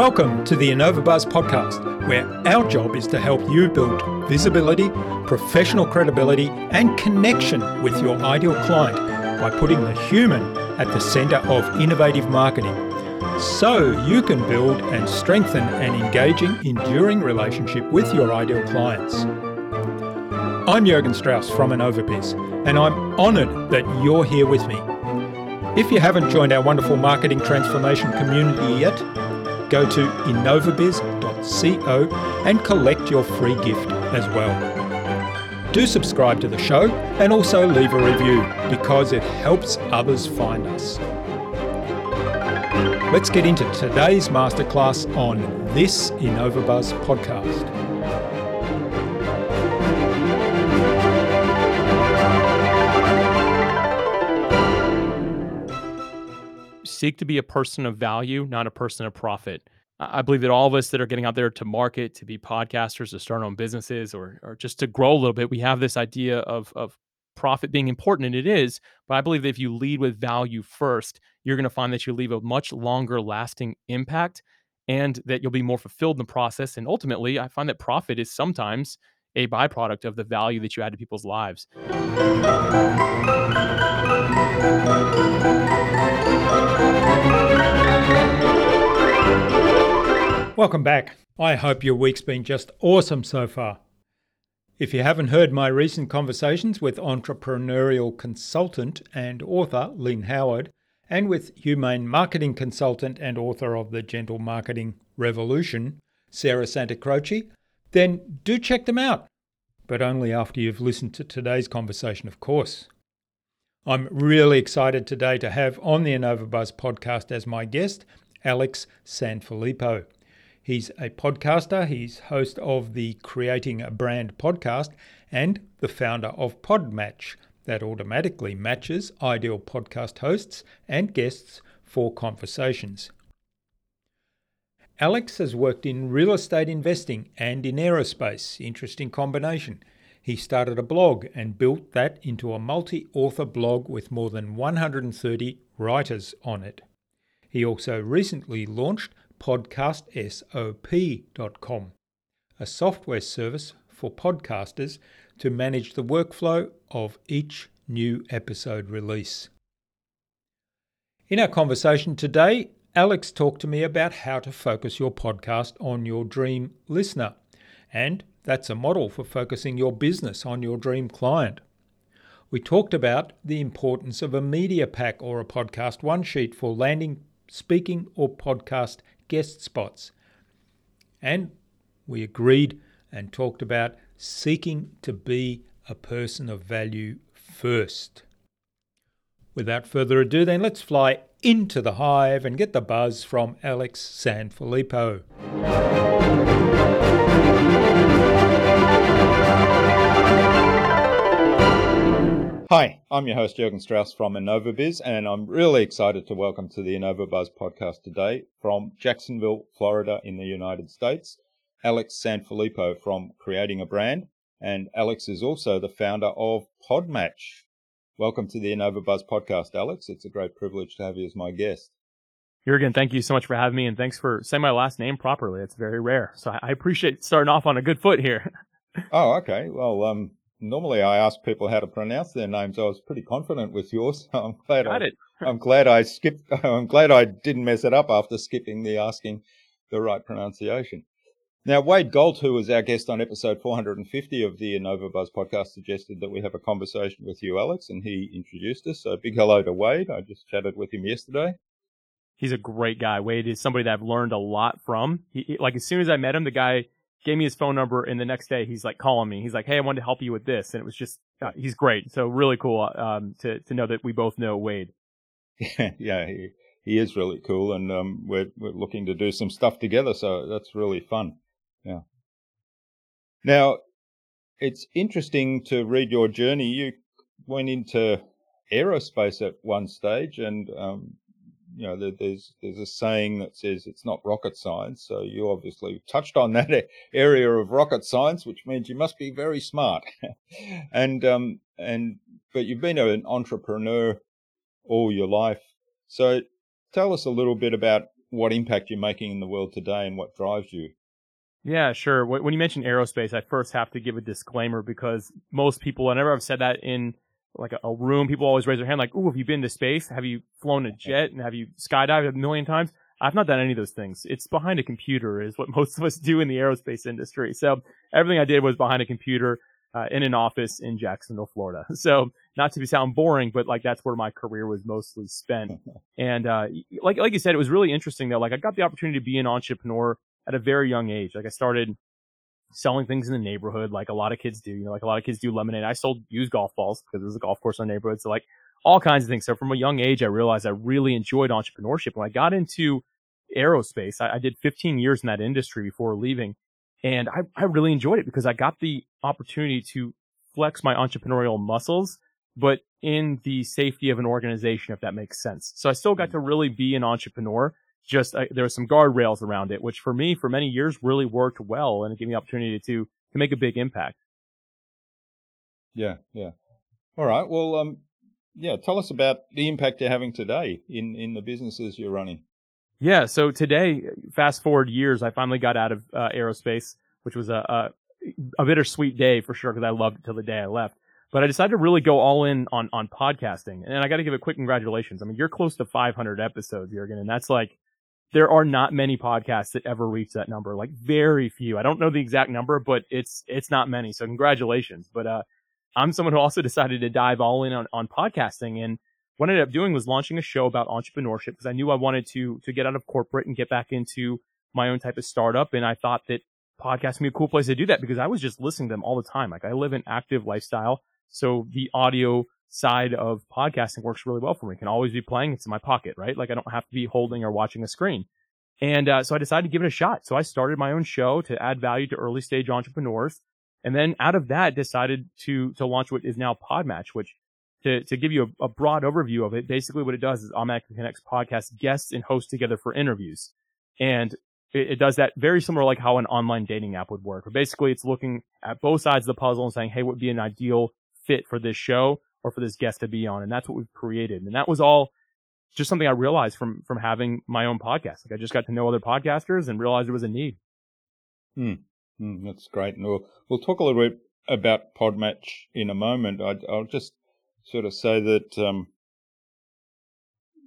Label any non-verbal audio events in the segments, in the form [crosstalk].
Welcome to the InnovaBuzz podcast, where our job is to help you build visibility, professional credibility, and connection with your ideal client by putting the human at the center of innovative marketing so you can build and strengthen an engaging, enduring relationship with your ideal clients. I'm Jurgen Strauss from InnovaBiz, and I'm honored that you're here with me. If you haven't joined our wonderful marketing transformation community yet, go to innovabiz.co and collect your free gift as well. Do subscribe to the show and also leave a review because it helps others find us. Let's get into today's masterclass on this InnovaBuzz podcast. Seek to be a person of value, not a person of profit. I believe that all of us that are getting out there to market, to be podcasters, to start our own businesses, or or just to grow a little bit, we have this idea of of profit being important, and it is. But I believe that if you lead with value first, you're going to find that you leave a much longer lasting impact, and that you'll be more fulfilled in the process. And ultimately, I find that profit is sometimes a byproduct of the value that you add to people's lives. Welcome back. I hope your week's been just awesome so far. If you haven't heard my recent conversations with entrepreneurial consultant and author Lynn Howard, and with humane marketing consultant and author of The Gentle Marketing Revolution, Sarah Santacroce, then do check them out. But only after you've listened to today's conversation, of course. I'm really excited today to have on the InnovaBuzz podcast as my guest Alex Sanfilippo. He's a podcaster, he's host of the Creating a Brand podcast, and the founder of Podmatch, that automatically matches ideal podcast hosts and guests for conversations. Alex has worked in real estate investing and in aerospace. Interesting combination. He started a blog and built that into a multi author blog with more than 130 writers on it. He also recently launched podcastos.com, a software service for podcasters to manage the workflow of each new episode release. In our conversation today, Alex talked to me about how to focus your podcast on your dream listener, and that's a model for focusing your business on your dream client. We talked about the importance of a media pack or a podcast one sheet for landing, speaking, or podcast guest spots. And we agreed and talked about seeking to be a person of value first. Without further ado, then let's fly into the hive and get the buzz from Alex Sanfilippo. Hi, I'm your host Jurgen Strauss from InnovaBiz, and I'm really excited to welcome to the InnovaBuzz podcast today from Jacksonville, Florida, in the United States, Alex Sanfilippo from Creating a Brand, and Alex is also the founder of Podmatch. Welcome to the InnovaBuzz podcast, Alex. It's a great privilege to have you as my guest. Jurgen, thank you so much for having me, and thanks for saying my last name properly. It's very rare, so I appreciate starting off on a good foot here. [laughs] oh, okay. Well, um, normally I ask people how to pronounce their names. I was pretty confident with yours. So I'm glad Got I, it. [laughs] I'm glad I skipped. [laughs] I'm glad I didn't mess it up after skipping the asking the right pronunciation. Now, Wade Galt, who was our guest on episode 450 of the InnovaBuzz podcast, suggested that we have a conversation with you, Alex, and he introduced us. So, big hello to Wade. I just chatted with him yesterday. He's a great guy. Wade is somebody that I've learned a lot from. He, like as soon as I met him, the guy gave me his phone number, and the next day he's like calling me. He's like, "Hey, I wanted to help you with this," and it was just uh, he's great. So really cool um, to to know that we both know Wade. Yeah, [laughs] yeah, he, he is really cool, and um, we're we're looking to do some stuff together. So that's really fun. Yeah. Now, it's interesting to read your journey. You went into aerospace at one stage, and um, you know, there's there's a saying that says it's not rocket science. So you obviously touched on that [laughs] area of rocket science, which means you must be very smart. [laughs] and um and but you've been an entrepreneur all your life. So tell us a little bit about what impact you're making in the world today and what drives you. Yeah, sure. When you mention aerospace, I first have to give a disclaimer because most people, whenever I've said that in like a, room, people always raise their hand like, "Ooh, have you been to space? Have you flown a jet? And have you skydived a million times?" I've not done any of those things. It's behind a computer is what [laughs] most of us do in the aerospace industry. So everything I did was behind a computer uh, in an office in Jacksonville, Florida. [laughs] So not to be sound boring, but like that's where my career was mostly spent. [laughs] and uh, like like you said, it was really interesting though. Like I got the opportunity to be an entrepreneur at a very young age. Like I started selling things in the neighborhood, like a lot of kids do. You know, like a lot of kids do lemonade. I sold used golf balls because there's a golf course in the neighborhood. So like all kinds of things. So from a young age, I realized I really enjoyed entrepreneurship. When I got into aerospace, I, I did 15 years in that industry before leaving. And I, I really enjoyed it because I got the opportunity to flex my entrepreneurial muscles, but in the safety of an organization, if that makes sense. So I still got hmm. to really be an entrepreneur, just uh, there were some guardrails around it, which for me, for many years, really worked well, and it gave me the opportunity to to make a big impact. Yeah, yeah. All right. Well, um, yeah. Tell us about the impact you're having today in in the businesses you're running. Yeah. So today, fast forward years, I finally got out of uh, aerospace, which was a, a a bittersweet day for sure because I loved it till the day I left. But I decided to really go all in on on podcasting, and I got to give a quick congratulations. I mean, you're close to 500 episodes, Jurgen, and that's like there are not many podcasts that ever reach that number. Like very few. I don't know the exact number, but it's it's not many. So congratulations. But uh, I'm someone who also [laughs] decided to dive all in on, on podcasting, and what I ended up doing was launching a show about entrepreneurship because I knew I wanted to to get out of corporate and get back into my own type of startup, and I thought that podcasting would be a cool place to do that because I was just listening to them all the time. Like I live an active lifestyle, so the audio side of podcasting works really well for me. Can always be playing. It's in my pocket, right? Like I don't have to be holding or watching a screen. And uh, so I decided to give it a shot. So I started my own show to add value to early stage entrepreneurs. And then out of that, decided to to launch what is now Podmatch, which to, to give you a, a broad overview of it, basically what it does is automatically connects podcast guests and hosts together for interviews. And it, it, does that very similar like how an online dating app would work. But basically it's looking at both sides of the puzzle and saying, hey, what would be an ideal fit for this show? Or for this guest to be on. And that's what we've created. And that was all just something I realized from, from having my own podcast. Like I just got to know other podcasters and realized there was a need. Hmm. Mm, that's great. And we'll, we'll talk a little bit about Podmatch in a moment. I, will just sort of say that, um,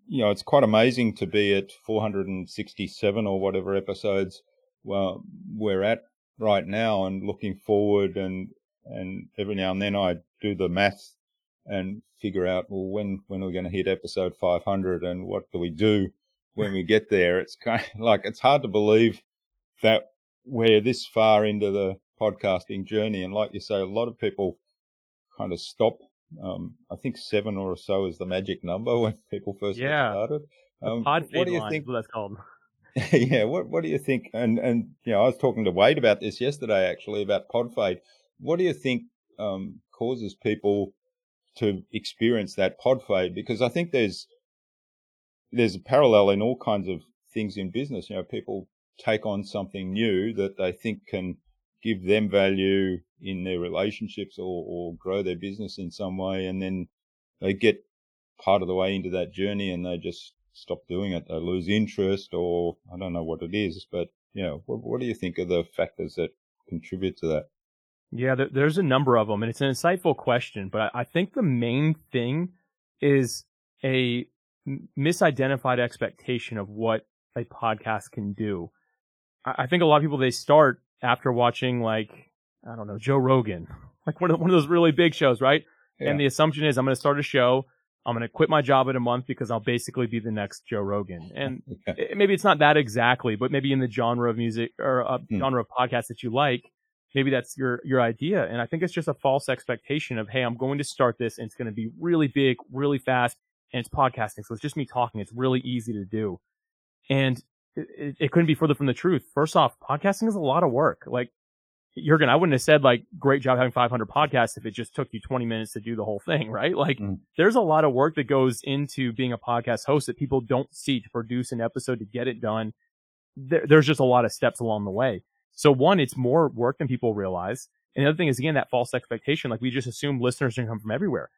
you know, it's quite amazing to be at 467 or whatever episodes well, we're at right now and looking forward and, and every now and then I do the math and figure out well when when are we going to hit episode 500 and what do we do when we get there it's kind of [laughs] like it's hard to believe that we're this far into the podcasting journey and like you say a lot of people kind of stop um, I think seven or so is the magic number [laughs] when people first yeah. started. Um, what do you think? What that's called. [laughs] yeah. What What do you think? And and you know, I was talking to Wade about this yesterday, actually, about podfade. What do you think um, causes people to experience that pod fade because I think there's there's a parallel in all kinds of things in business. You know, people take on something new that they think can give them value in their relationships or, or grow their business in some way, and then they get part of the way into that journey and they just stop doing it. They lose interest, or I don't know what it is, but you know, what, what do you think are the factors that contribute to that? Yeah, there, there's a number of them, and it's an insightful question. But I, I think the main thing is a misidentified expectation of what a podcast can do. I, I think a lot of people they start after watching like I don't know Joe Rogan, [laughs] like one of one of those really big shows, right? Yeah. And the assumption is I'm going to start a show. I'm going to quit my job in a month because I'll basically be the next Joe Rogan. [laughs] And it, maybe it's not that exactly, but maybe in the genre of music or a hmm. genre of podcast that you like, maybe that's your your idea and i think it's just a false expectation of hey i'm going to start this and it's going to be really big really fast and it's podcasting so it's just me talking it's really easy to do and it, it couldn't be further from the truth first off podcasting is a lot of work like Jurgen, I wouldn't have said like great job having 500 podcasts if it just took you 20 minutes to do the whole thing, [laughs] right? Like mm. there's a lot of work that goes into being a podcast host that people don't see to produce an episode to get it done. There, there's just a lot of steps along the way. So one, it's more work than people realize. And the other thing is again that false expectation. Like we just assume listeners to come from everywhere.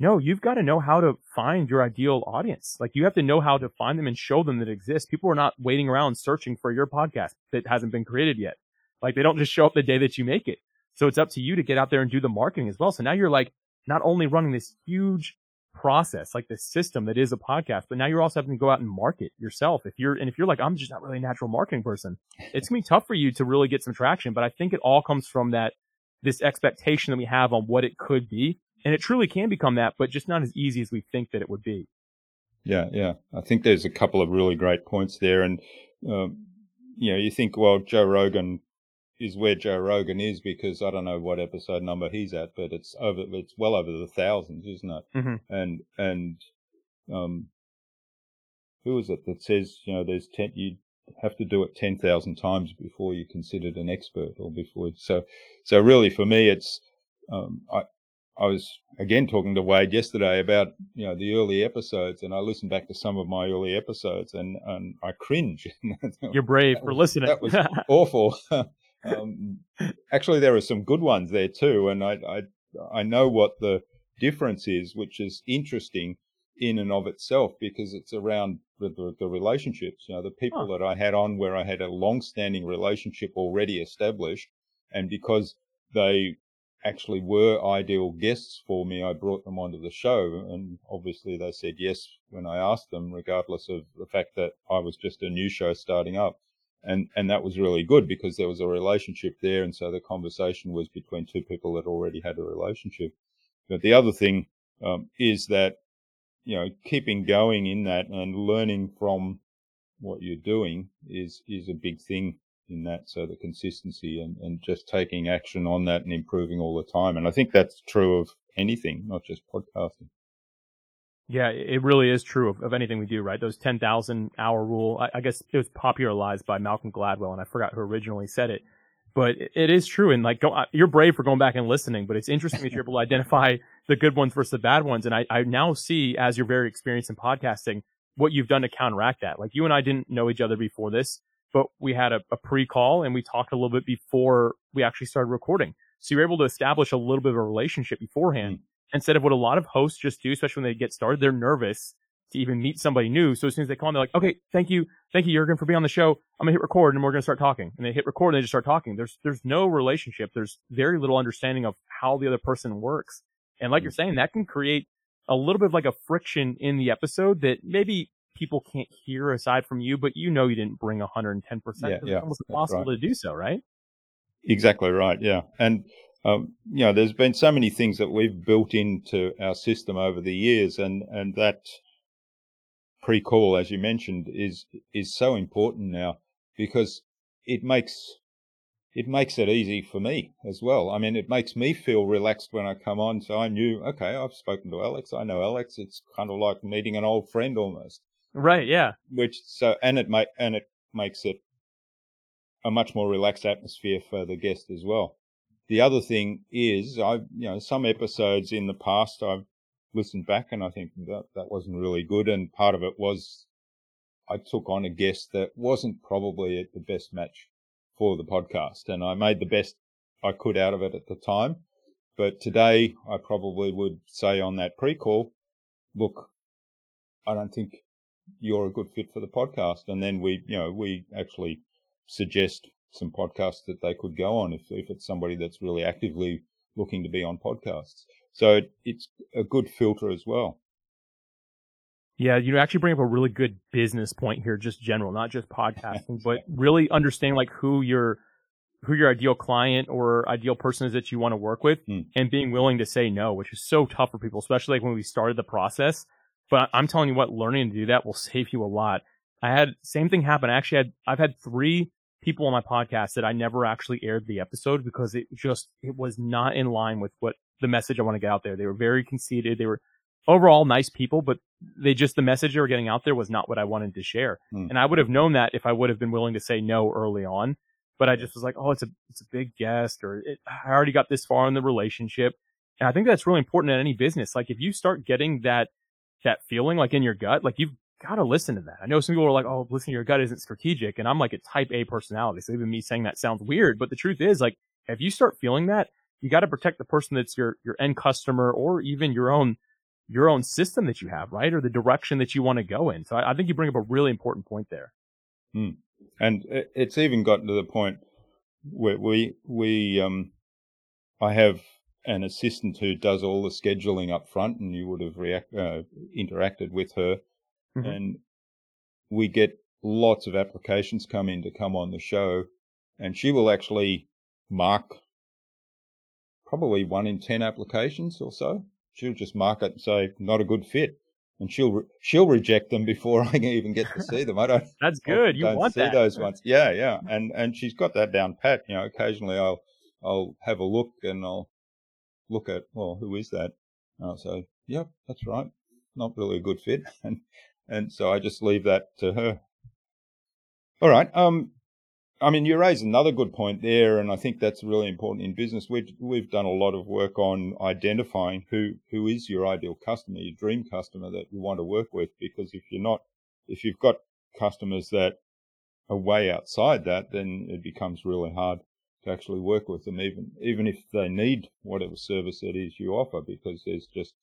No, you've got to know how to find your ideal audience. Like you have to know how to find them and show them that exists. People are not waiting around searching for your podcast that hasn't been created yet. Like they don't just show up the day that you make it. So it's up to you to get out there and do the marketing as well. So now you're like not only running this huge process, like the system that is a podcast, but now you're also having to go out and market yourself. If you're, and if you're like, I'm just not really a natural marketing person, it's gonna be tough for you to really get some traction. But I think it all comes from that, this expectation that we have on what it could be. And it truly can become that, but just not as easy as we think that it would be. Yeah, yeah. I think there's a couple of really great points there. And, um, you know, you think, well, Joe Rogan is where Joe Rogan is because I don't know what episode number he's at, but it's over, it's well over the thousands, isn't it? Mm-hmm. And, and, um, who is it that says, you know, there's 10, you have to do it 10,000 times before you're considered an expert or before. So, so really for me, it's, um, I, I was again talking to Wade yesterday about you know the early episodes, and I listened back to some of my early episodes, and and I cringe. [laughs] You're brave for was, listening. That was [laughs] awful. [laughs] um, actually, there are some good ones there too, and I, I I know what the difference is, which is interesting in and of itself because it's around the, the, the relationships. You know, the people huh. that I had on where I had a long-standing relationship already established, and because they actually were ideal guests for me, I brought them onto the show. And obviously they said yes when I asked them, regardless of the fact that I was just a new show starting up. And, and that was really good because there was a relationship there. And so the conversation was between two people that already had a relationship. But the other thing, um, is that, you know, keeping going in that and learning from what you're doing is, is a big thing in that. So the consistency and, and just taking action on that and improving all the time. And I think that's true of anything, not just podcasting. Yeah, it really is true of, of anything we do, right? Those 10,000 hour rule, I, I, guess it was popularized by Malcolm Gladwell and I forgot who originally said it, but it, it is true. And like, go, you're brave for going back and listening, but it's interesting that you're able to [laughs] identify the good ones versus the bad ones. And I, I now see as you're very experienced in podcasting, what you've done to counteract that. Like you and I didn't know each other before this but we had a, a pre-call and we talked a little bit before we actually started recording. So you're able to establish a little bit of a relationship beforehand mm-hmm. Instead of what a lot of hosts just do, especially when they get started. They're nervous to even meet somebody new. So as soon as they come on, they're like, okay, thank you. Thank you, Jurgen, for being on the show. I'm gonna hit record and we're gonna start talking. And they hit record and they just start talking. There's, there's no relationship. There's very little understanding of how the other person works. And like mm-hmm. you're saying, that can create a little bit of like a friction in the episode that maybe people can't hear aside from you, but you know you didn't bring 110%. Yeah, yeah, it's almost impossible right. to do so, right? Exactly right. Yeah. And, um, you know, there's been so many things that we've built into our system over the years and, and that pre-call, as you mentioned, is, is so important now because it makes, it makes it easy for me as well. I mean, it makes me feel relaxed when I come on. So I knew, okay, I've spoken to Alex. I know Alex. It's kind of like meeting an old friend almost. Right. Yeah. Which so and it make and it makes it a much more relaxed atmosphere for the guest as well. The other thing is, I you know some episodes in the past I've listened back and I think that that wasn't really good, and part of it was I took on a guest that wasn't probably the best match for the podcast, and I made the best I could out of it at the time. But today, I probably would say on that pre-call, look, I don't think you're a good fit for the podcast. And then we, you know, we actually suggest some podcasts that they could go on if, if it's somebody that's really actively looking to be on podcasts. So it, it's a good filter as well. Yeah, you actually bring up a really good business point here, just general, not just podcasting, but [laughs] really understanding like who your who your ideal client or ideal person is that you want to work with mm. and being willing to say no, which is so tough for people, especially like when we started the process. But I'm telling you what, learning to do that will save you a lot. I had same thing happen. I actually had I've had three people on my podcast that I never actually aired the episode because it just it was not in line with what the message I want to get out there. They were very conceited. They were overall nice people, but they just the message they were getting out there was not what I wanted to share. Mm. And I would have known that if I would have been willing to say no early on. But I just was like, oh, it's a it's a big guest, or it, I already got this far in the relationship. And I think that's really important in any business. Like if you start getting that that feeling like in your gut, like you've got to listen to that. I know some people are like, oh, listening to your gut isn't strategic. And I'm like a type A personality. So even me saying that sounds weird. But the truth is like, if you start feeling that, you got to protect the person that's your, your end customer or even your own your own system that you have, right? Or the direction that you want to go in. So I, I think you bring up a really important point there. Mm. And it's even gotten to the point where we, we, um, I have an assistant who does all the scheduling up front and you would have react, uh, interacted with her mm-hmm. and we get lots of applications come in to come on the show and she will actually mark probably one in 10 applications or so. She'll just mark it and say, not a good fit. And she'll, re- she'll reject them before [laughs] I can even get to see them. I don't, that's good. You don't want see that. those ones. [laughs] Yeah. Yeah. And, and she's got that down pat. You know, occasionally I'll, I'll have a look and I'll look at, well, who is that? And I'll say, yep, that's right. Not really a good fit. [laughs] And, and so I just leave that to her. All right. Um, I mean, you raise another good point there, and I think that's really important in business. We've we've done a lot of work on identifying who who is your ideal customer, your dream customer that you want to work with. Because if you're not, if you've got customers that are way outside that, then it becomes really hard to actually work with them, even even if they need whatever service it is you offer, because there's just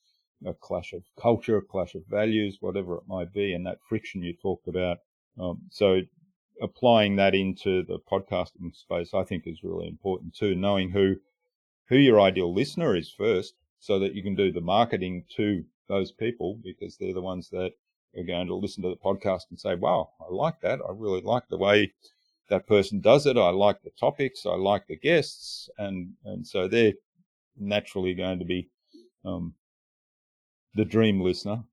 a clash of culture, a clash of values, whatever it might be, and that friction you talked about. Um, so applying that into the podcasting space, I think is really important too. Knowing who who your ideal listener is first, so that you can do the marketing to those people because they're the ones that are going to listen to the podcast and say, "Wow, I like that. I really like the way that person does it. I like the topics. I like the guests," and and so they're naturally going to be um, the dream listener.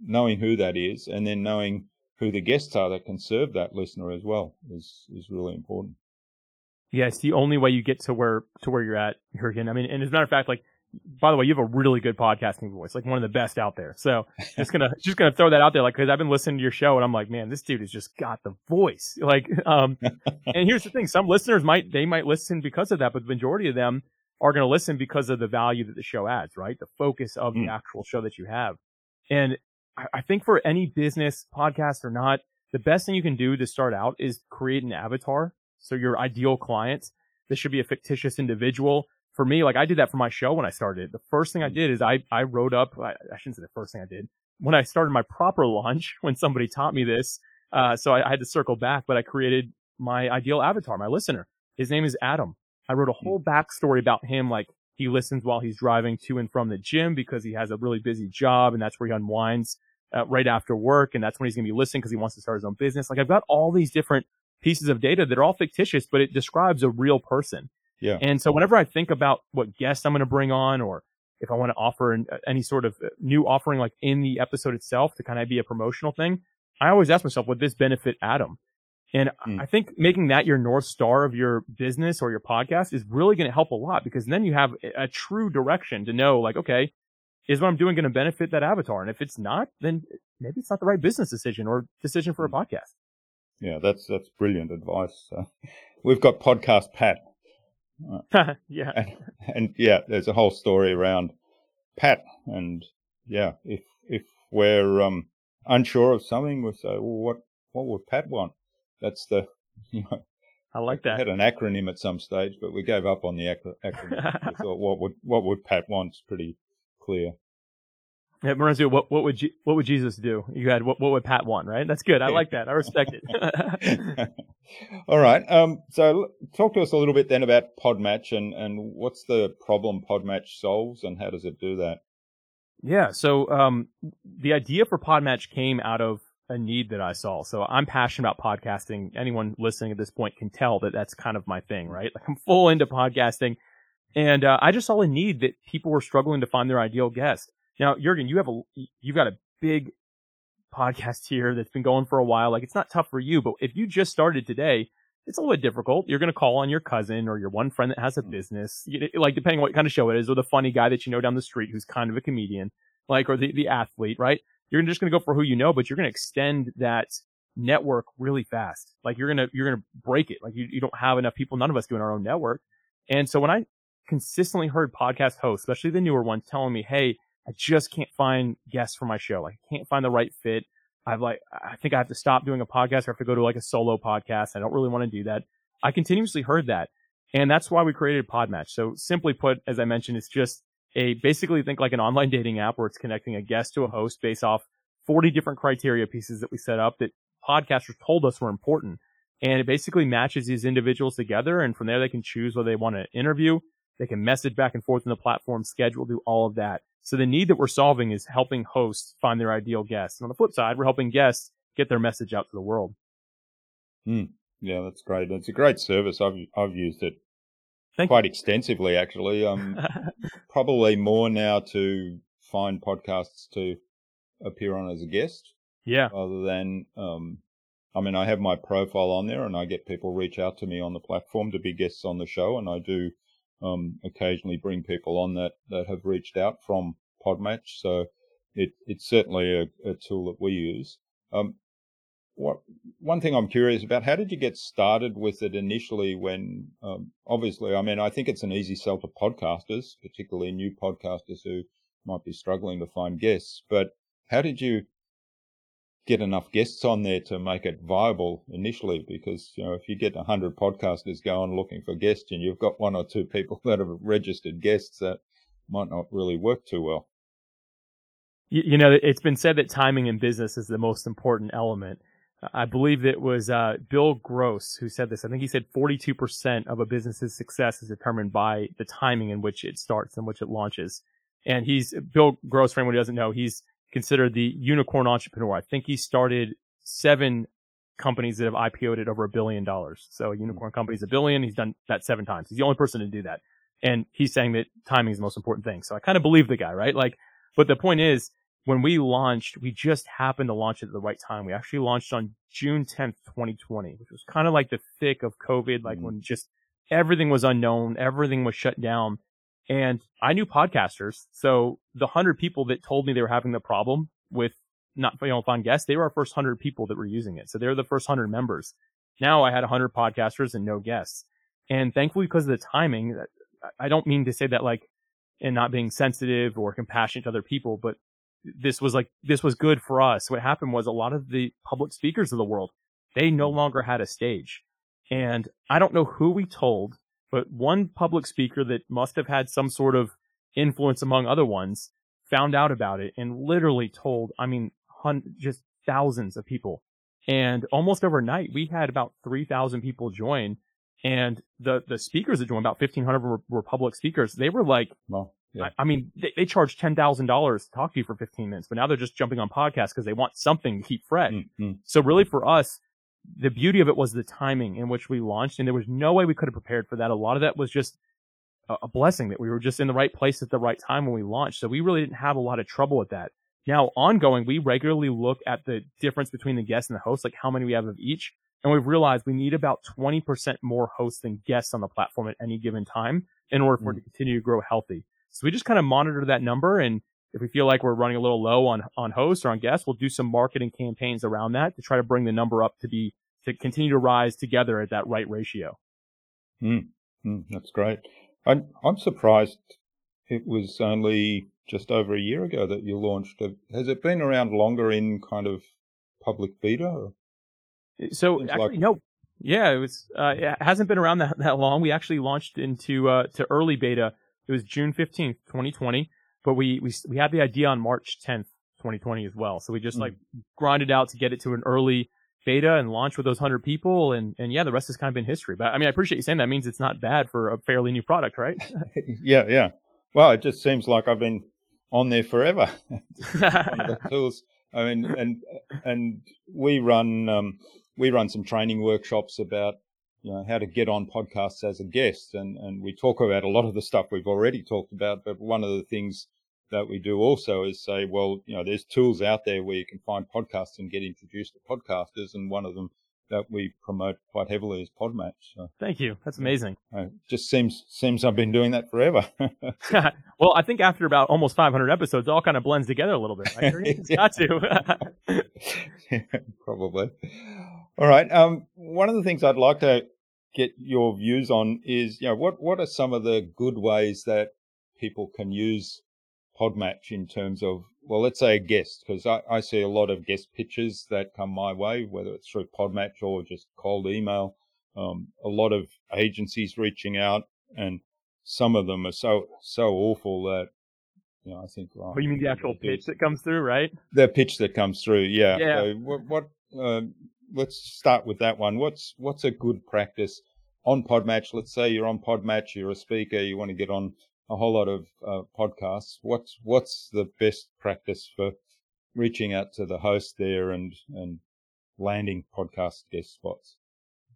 Knowing who that is, and then knowing who the guests are that can serve that listener as well is is really important. Yeah, it's the only way you get to where to where you're at, Jurgen. I mean, and as a matter of fact, like by the way, you have a really good podcasting voice, like one of the best out there. So [laughs] just gonna just gonna throw that out there, like because I've been listening to your show and I'm like, man, this dude has just got the voice. Like, [laughs] um, [laughs] and here's the thing: some listeners might they might listen because of that, but the majority of them are gonna listen because of the value that the show adds, right? The focus of mm. the actual show that you have. And I think for any business podcast or not, the best thing you can do to start out is create an avatar. So your ideal client, this should be a fictitious individual. For me, like I did that for my show when I started. The first thing I did is I, I wrote up, I, I shouldn't say the first thing I did. When I started my proper launch, [laughs] when somebody taught me this, uh, so I, I had to circle back, but I created my ideal avatar, my listener. His name is Adam. I wrote a whole backstory about him, like he listens while he's driving to and from the gym because he has a really busy job and that's where he unwinds uh, right after work. And that's when he's going to be listening because he wants to start his own business. Like I've got all these different pieces of data that are all fictitious, but it describes a real person. Yeah. And so whenever I think about what guests I'm going to bring on or if I want to offer an, uh, any sort of uh, new offering like in the episode itself to kind of be a promotional thing, I always ask myself, would this benefit Adam? And mm. I think making that your North Star of your business or your podcast is really going to help a lot because then you have a true direction to know like, okay, is what I'm doing going to benefit that avatar? And if it's not, then maybe it's not the right business decision or decision for a hmm. podcast. Yeah, that's that's brilliant advice. Uh, we've got podcast Pat. Uh, [laughs] yeah, and, and, yeah, there's a whole story around Pat, and yeah, if if we're um, unsure of something, we say, well, what what would Pat want? That's the [laughs] you know. I like that. We had an acronym at some stage, but we gave up on the acronym. we [laughs] thought, what would what would Pat want? It's pretty clear. Yeah, Lorenzo, what what would what would Jesus do? You had what what would Pat want, right? That's good. I like that. I respect it. [laughs] All right. Um, so talk to us a little bit then about Podmatch and and what's the problem Podmatch solves and how does it do that? Yeah. So um, the idea for Podmatch came out of a need that I saw. So I'm passionate about podcasting. Anyone listening at this point can tell that that's kind of my thing, right? Like I'm full into podcasting. And uh, I just saw a need that people were struggling to find their ideal guest. Now, Jurgen, you have a you've got a big podcast here that's been going for a while. Like it's not tough for you, but if you just started today, it's a little bit difficult. You're going to call on your cousin or your one friend that has a business, like depending on what kind of show it is, or the funny guy that you know down the street who's kind of a comedian, like or the the athlete, right? You're just going to go for who you know, but you're going to extend that network really fast. Like you're gonna you're gonna break it. Like you you don't have enough people. None of us doing our own network. And so when I consistently heard podcast hosts, especially the newer ones, telling me, "Hey, I just can't find guests for my show. I can't find the right fit. I've like, I think I have to stop doing a podcast or have to go to like a solo podcast. I don't really want to do that. I continuously heard that. And that's why we created Podmatch. So simply put, as I mentioned, it's just a basically think like an online dating app where it's connecting a guest to a host based off 40 different criteria pieces that we set up that podcasters told us were important. And it basically matches these individuals together. And from there, they can choose whether they want to interview. They can message back and forth in the platform, schedule, do all of that. So the need that we're solving is helping hosts find their ideal guests. And on the flip side, we're helping guests get their message out to the world. Mm. Yeah, that's great. It's a great service. I've I've used it Thank quite extensively, actually. Um, [laughs] probably more now to find podcasts to appear on as a guest. Yeah. Other than, um, I mean, I have my profile on there, and I get people reach out to me on the platform to be guests on the show, and I do um, occasionally bring people on that that have reached out from Podmatch. So it it's certainly a, a tool that we use. Um, what one thing I'm curious about, how did you get started with it initially when um, obviously I mean I think it's an easy sell to podcasters, particularly new podcasters who might be struggling to find guests, but how did you get enough guests on there to make it viable initially? Because, you know, if you get 100 podcasters going looking for guests and you've got one or two people [laughs] that have registered guests, that might not really work too well. You, you know, it's been said that timing in business is the most important element. I believe it was uh, Bill Gross who said this. I think he said 42% of a business's success is determined by the timing in which it starts and which it launches. And he's Bill Gross, for anyone who doesn't know, he's considered the unicorn entrepreneur. I think he started seven companies that have IPO'd at over a billion dollars. So a unicorn company is a billion. He's done that seven times. He's the only person to do that. And he's saying that timing is the most important thing. So I kind of believe the guy, right? Like, but the point is, when we launched, we just happened to launch it at the right time. We actually launched on June 10th, 2020, which was kind of like the thick of COVID, like mm-hmm. when just everything was unknown, everything was shut down. And I knew podcasters. So the hundred people that told me they were having the problem with not, you know, find guests, they were our first hundred people that were using it. So they were the first hundred members. Now I had a hundred podcasters and no guests. And thankfully, because of the timing, I don't mean to say that like, and not being sensitive or compassionate to other people, but this was like, this was good for us. What happened was a lot of the public speakers of the world, they no longer had a stage. And I don't know who we told but one public speaker that must have had some sort of influence among other ones found out about it and literally told, I mean, hun- just thousands of people. And almost overnight, we had about 3,000 people join. And the, the speakers that joined, about 1,500 were, were public speakers. They were like, well, yeah. I, I, mean, they, they charged $10,000 to talk to you for 15 minutes, but now they're just jumping on podcasts because they want something to keep fresh. Mm-hmm. So really for us, the beauty of it was the timing in which we launched, and there was no way we could have prepared for that. A lot of that was just a, a blessing that we were just in the right place at the right time when we launched. So we really didn't have a lot of trouble with that. Now, ongoing, we regularly look at the difference between the guests and the hosts, like how many we have of each. And we've realized we need about 20% more hosts than guests on the platform at any given time in order for mm. it to continue to grow healthy. So we just kind of monitor that number. And if we feel like we're running a little low on, on hosts or on guests, we'll do some marketing campaigns around that to try to bring the number up to be to continue to rise together at that right ratio. Mm, mm, that's great. I'm, I'm surprised it was only just over a year ago that you launched. Has it been around longer in kind of public beta? So actually, like... no. Yeah, it was. Uh, it hasn't been around that, that long. We actually launched into uh, to early beta. It was June fifteenth, twenty twenty. But we we we had the idea on March tenth, twenty twenty as well. So we just mm. like grinded out to get it to an early beta and launch with those 100 people and and yeah the rest has kind of been history but i mean i appreciate you saying that means it's not bad for a fairly new product right [laughs] yeah yeah well it just seems like i've been on there forever the [laughs] tools i mean and and we run um, we run some training workshops about you know how to get on podcasts as a guest and and we talk about a lot of the stuff we've already talked about but one of the things that we do also is say, well, you know, there's tools out there where you can find podcasts and get introduced to podcasters, and one of them that we promote quite heavily is Podmatch. So, Thank you. That's amazing. It just seems seems I've been doing that forever. [laughs] [laughs] well, I think after about almost 500 episodes, it all kind of blends together a little bit. Right? [laughs] It's got to. yeah, probably. All right. Um, one of the things I'd like to get your views on is, you know, what what are some of the good ways that people can use Podmatch in terms of, well, let's say a guest, because I, I see a lot of guest pitches that come my way, whether it's through Podmatch or just cold email. Um, a lot of agencies reaching out, and some of them are so so awful that You know, I think. Well, but you mean the actual pitch that comes through, right? The pitch that comes through, yeah. Yeah. So what? what uh, let's start with that one. What's what's a good practice on Podmatch? Let's say you're on Podmatch, you're a speaker, you want to get on a whole lot of uh, podcasts. What's what's the best practice for reaching out to the host there and and landing podcast guest spots?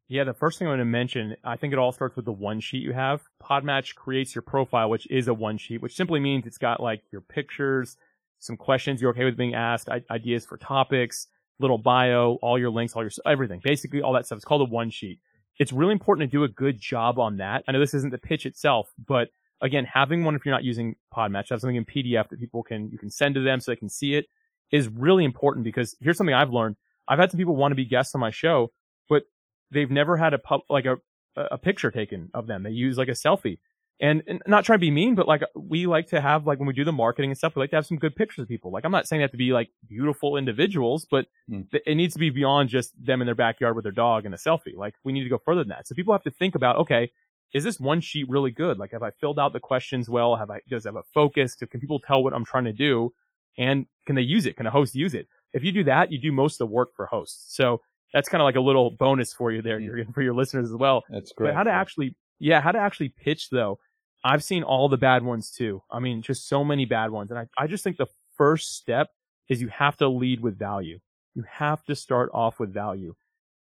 Yeah, the first thing I'm going to mention, I think it all starts with the one sheet you have. Podmatch creates your profile, which is a one sheet, which simply means it's got like your pictures, some questions you're okay with being asked, ideas for topics, little bio, all your links, all your everything, basically all that stuff. It's called a one sheet. It's really important to do a good job on that. I know this isn't the pitch itself, but again, having one if you're not using Podmatch, have something in PDF that people can you can send to them so they can see it is really important because here's something I've learned. I've had some people want to be guests on my show, but they've never had a pub, like a a picture taken of them. They use like a selfie. And, and, not trying to be mean, but like we like to have like when we do the marketing and stuff, we like to have some good pictures of people. Like I'm not saying they have to be like beautiful individuals, but mm. th- it needs to be beyond just them in their backyard with their dog and a selfie. Like we need to go further than that. So people have to think about, okay, is this one sheet really good? Like have I filled out the questions well? Have I does it have a focus? Can people tell what I'm trying to do? And can they use it? Can a host use it? If you do that, you do most of the work for hosts. So that's kind of like a little bonus for you there, mm. For your listeners as well. That's great. But how to actually, yeah, how to actually pitch though. I've seen all the bad ones too. I mean, just so many bad ones. And I, I just think the first step is you have to lead with value. You have to start off with value.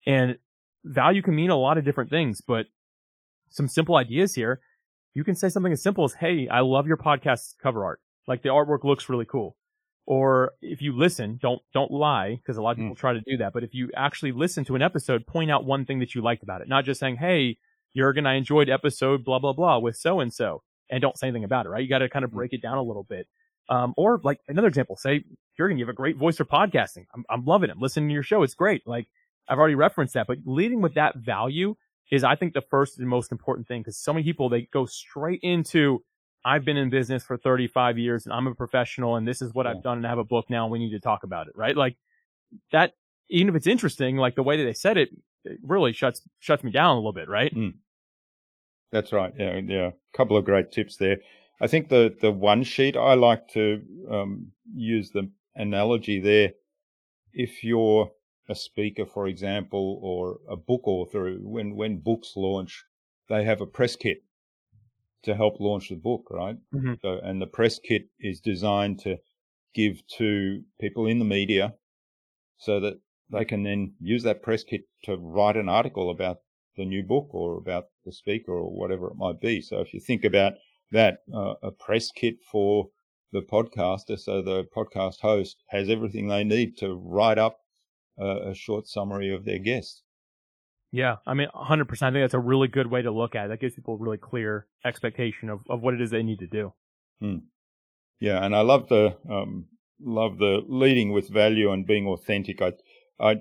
And value can mean a lot of different things, but some simple ideas here. You can say something as simple as, Hey, I love your podcast cover art. Like the artwork looks really cool. Or if you listen, don't, don't lie, because a lot of people mm. try to do that. But if you actually listen to an episode, point out one thing that you liked about it, not just saying, Hey, Jurgen, I enjoyed episode blah, blah, blah with so and so and don't say anything about it, right? You got to kind of mm. break it down a little bit. Um, or like another example, say, Jurgen, you have a great voice for podcasting. I'm, I'm loving it. Listening to your show. It's great. Like I've already referenced that, but leading with that value is, I think, the first and most important thing because so many people, they go straight into, I've been in business for 35 years and I'm a professional and this is what yeah. I've done and I have a book now and we need to talk about it, right? Like that, even if it's interesting, like the way that they said it, it really shuts, shuts me down a little bit, right? Mm. That's right. Yeah. Yeah. A couple of great tips there. I think the, the one sheet, I like to um, use the analogy there. If you're a speaker, for example, or a book author, when, when books launch, they have a press kit to help launch the book, right? Mm-hmm. So, and the press kit is designed to give to people in the media so that they can then use that press kit to write an article about the new book or about the speaker or whatever it might be. So if you think about that, uh, a press kit for the podcaster, so the podcast host has everything they need to write up a, a short summary of their guest. Yeah, I mean, 100%. I think that's a really good way to look at it. That gives people a really clear expectation of, of what it is they need to do. Hmm. Yeah, and I love the um, love the leading with value and being authentic. I, I,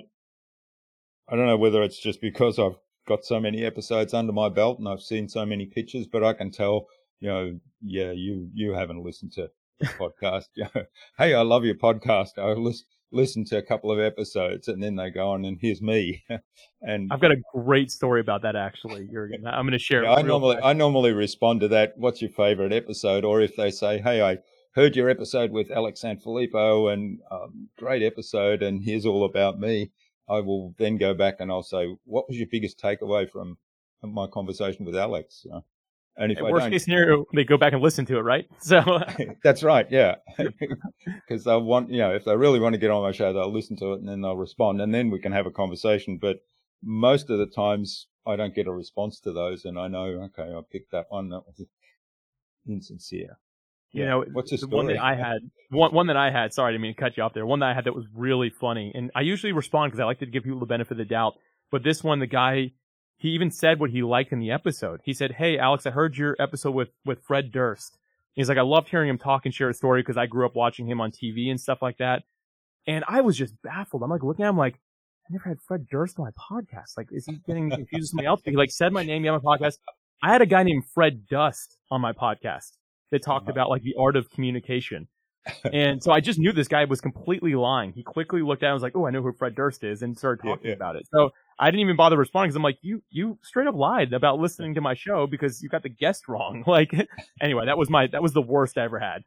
I don't know whether it's just because I've got so many episodes under my belt and I've seen so many pictures, but I can tell, you know, yeah, you you haven't listened to the [laughs] podcast. [laughs] hey, I love your podcast. I listen listen to a couple of episodes and then they go on and here's me [laughs] and i've got a great story about that actually Jurgen. i'm going to share yeah, i normally fast. i normally respond to that what's your favorite episode or if they say hey i heard your episode with alex sanfilippo and um, great episode and here's all about me i will then go back and i'll say what was your biggest takeaway from my conversation with alex uh, and if worst case scenario, they go back and listen to it, right? [laughs] So [laughs] that's right, yeah. [laughs] Because they want, you know, if they really want to get on my show, they'll listen to it and then they'll respond, and then we can have a conversation. But most of the times, I don't get a response to those, and I know, okay, I picked that one. That was insincere. You know, what's the one that I had? One, one that I had. Sorry, I didn't mean to cut you off there. One that I had that was really funny, and I usually respond because I like to give people the benefit of the doubt. But this one, the guy he even said what he liked in the episode. He said, Hey, Alex, I heard your episode with, with Fred Durst. He's like, I loved hearing him talk and share a story because I grew up watching him on TV and stuff like that. And I was just baffled. I'm like looking at him like, I never had Fred Durst on my podcast. Like, is he getting confused with somebody else? He like said my name on my podcast. I had a guy named Fred Dust on my podcast that talked uh-huh. about like the art of communication. [laughs] and so I just knew this guy was completely lying. He quickly looked at it and was like, Oh, I know who Fred Durst is and started talking yeah, yeah. about it. So I didn't even bother responding because I'm like, you, you straight up lied about listening to my show because you got the guest wrong. [laughs] Like, anyway, that was my, that was the worst I ever had.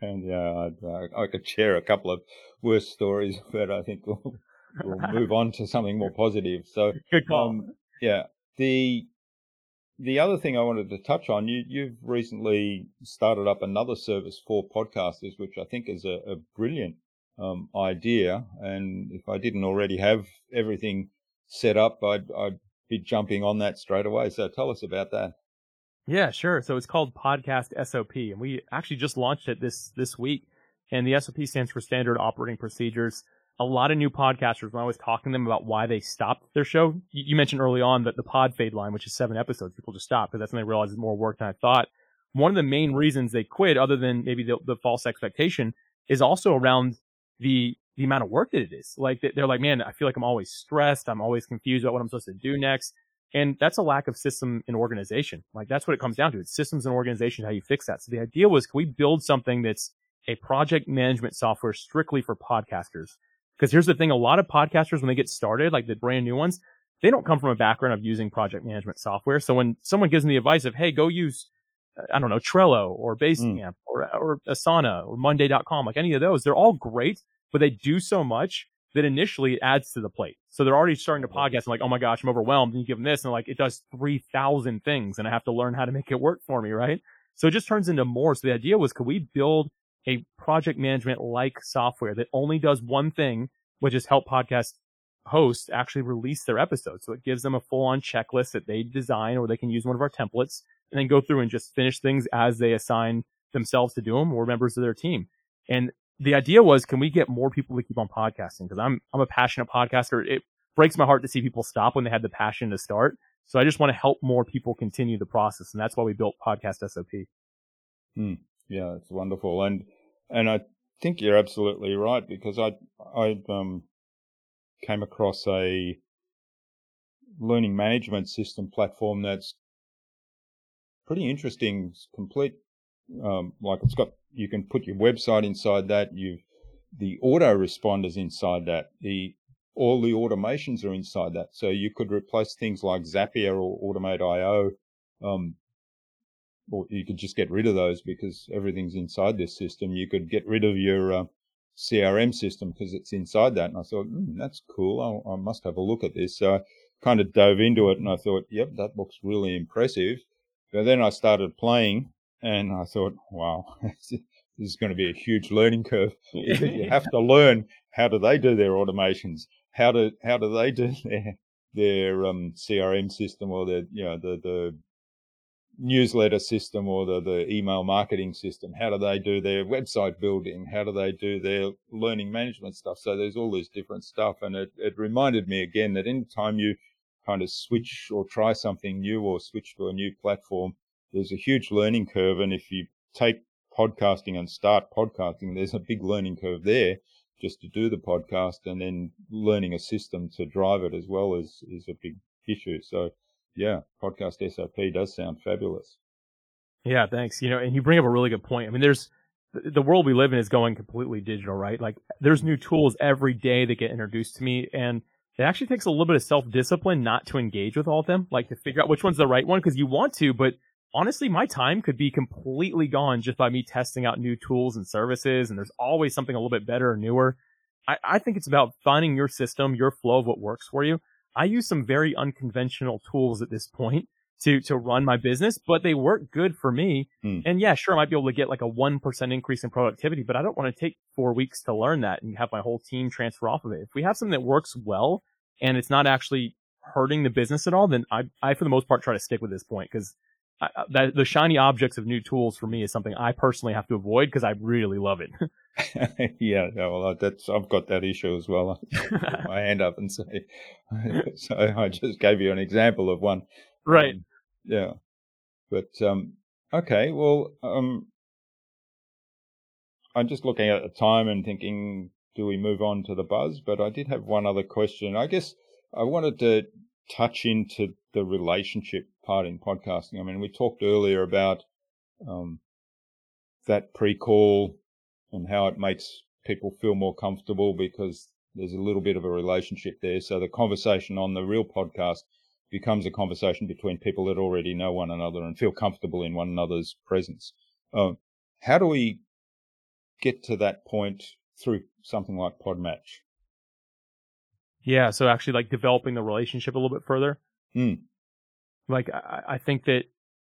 and yeah, I, I, could share a couple of worse stories, [laughs] but I think we'll, we'll move on to something more positive. So, good call. Um, yeah, the the other thing I wanted to touch on, you you've recently started up another service for podcasters, which I think is a, a brilliant um, idea. And if I didn't already have everything set up, I'd, I'd be jumping on that straight away. So tell us about that. Yeah, sure. So it's called Podcast SOP, and we actually just launched it this this week. And the SOP stands for Standard Operating Procedures. A lot of new podcasters, when I was talking to them about why they stopped their show, you mentioned early on that the pod fade line, which is seven episodes, people just stop because that's when they realize it's more work than I thought. One of the main reasons they quit, other than maybe the, the false expectation, is also around the the amount of work that it is. Like they're like, man, I feel like I'm always stressed. I'm always confused about what I'm supposed to do next. And that's a lack of system and organization. Like that's what it comes down to. It's systems and organization, how you fix that. So the idea was, can we build something that's a project management software strictly for podcasters? Because here's the thing. A lot of podcasters, when they get started, like the brand new ones, they don't come from a background of using project management software. So when someone gives them the advice of, Hey, go use, I don't know, Trello or Basecamp mm. or, or Asana or Monday.com, like any of those, they're all great, but they do so much that initially it adds to the plate. So they're already starting to podcast and like, oh my gosh, I'm overwhelmed. And you give them this and like, it does 3,000 things and I have to learn how to make it work for me, right? So it just turns into more. So the idea was, could we build a project management like software that only does one thing, which is help podcast hosts actually release their episodes. So it gives them a full on checklist that they design or they can use one of our templates and then go through and just finish things as they assign themselves to do them or members of their team. And the idea was, can we get more people to keep on podcasting? Because I'm I'm a passionate podcaster. It breaks my heart to see people stop when they had the passion to start. So I just want to help more people continue the process, and that's why we built Podcast SOP. Hmm. Yeah, it's wonderful, and and I think you're absolutely right because I I um came across a learning management system platform that's pretty interesting, complete um, like it's got you can put your website inside that. You the autoresponders inside that. The all the automations are inside that. So you could replace things like Zapier or Automate.io. Um, or you could just get rid of those because everything's inside this system. You could get rid of your uh, CRM system because it's inside that. And I thought, mm, that's cool. I, I must have a look at this. So I kind of dove into it and I thought, yep, that looks really impressive. But then I started playing and I thought, wow, [laughs] this is going to be a huge learning curve. [laughs] you have to learn how do they do their automations? How do how do they do [laughs] their their um, CRM system or their you know the the newsletter system or the the email marketing system? How do they do their website building? How do they do their learning management stuff? So there's all this different stuff, and it it reminded me again that anytime you kind of switch or try something new or switch to a new platform, there's a huge learning curve. And if you take podcasting and start podcasting, there's a big learning curve there just to do the podcast and then learning a system to drive it as well is, is a big issue. So yeah, podcast SOP does sound fabulous. Yeah, thanks. You know, and you bring up a really good point. I mean, there's the world we live in is going completely digital, right? Like there's new tools every day that get introduced to me and it actually takes a little bit of self discipline not to engage with all of them, like to figure out which one's the right one because you want to, but honestly, my time could be completely gone just by me testing out new tools and services. And there's always something a little bit better or newer. I, I think it's about finding your system, your flow of what works for you. I use some very unconventional tools at this point to, to run my business, but they work good for me. Hmm. And yeah, sure, I might be able to get like a 1% increase in productivity, but I don't want to take four weeks to learn that and have my whole team transfer off of it. If we have something that works well and it's not actually hurting the business at all, then I, I for the most part try to stick with this point because I, that the shiny objects of new tools for me is something I personally have to avoid because I really love it. [laughs] [laughs] yeah, well, that's I've got that issue as well. [laughs] I my hand up and say, so I just gave you an example of one. Right. Um, yeah, but um, okay, well, um, I'm just looking at the time and thinking, do we move on to the buzz? But I did have one other question. I guess I wanted to touch into the relationship part in podcasting. I mean, we talked earlier about um, that pre-call and how it makes people feel more comfortable because there's a little bit of a relationship there. So the conversation on the real podcast becomes a conversation between people that already know one another and feel comfortable in one another's presence. Um, how do we get to that point through something like Podmatch? Yeah, so actually like developing the relationship a little bit further. Mm. Like I, I think that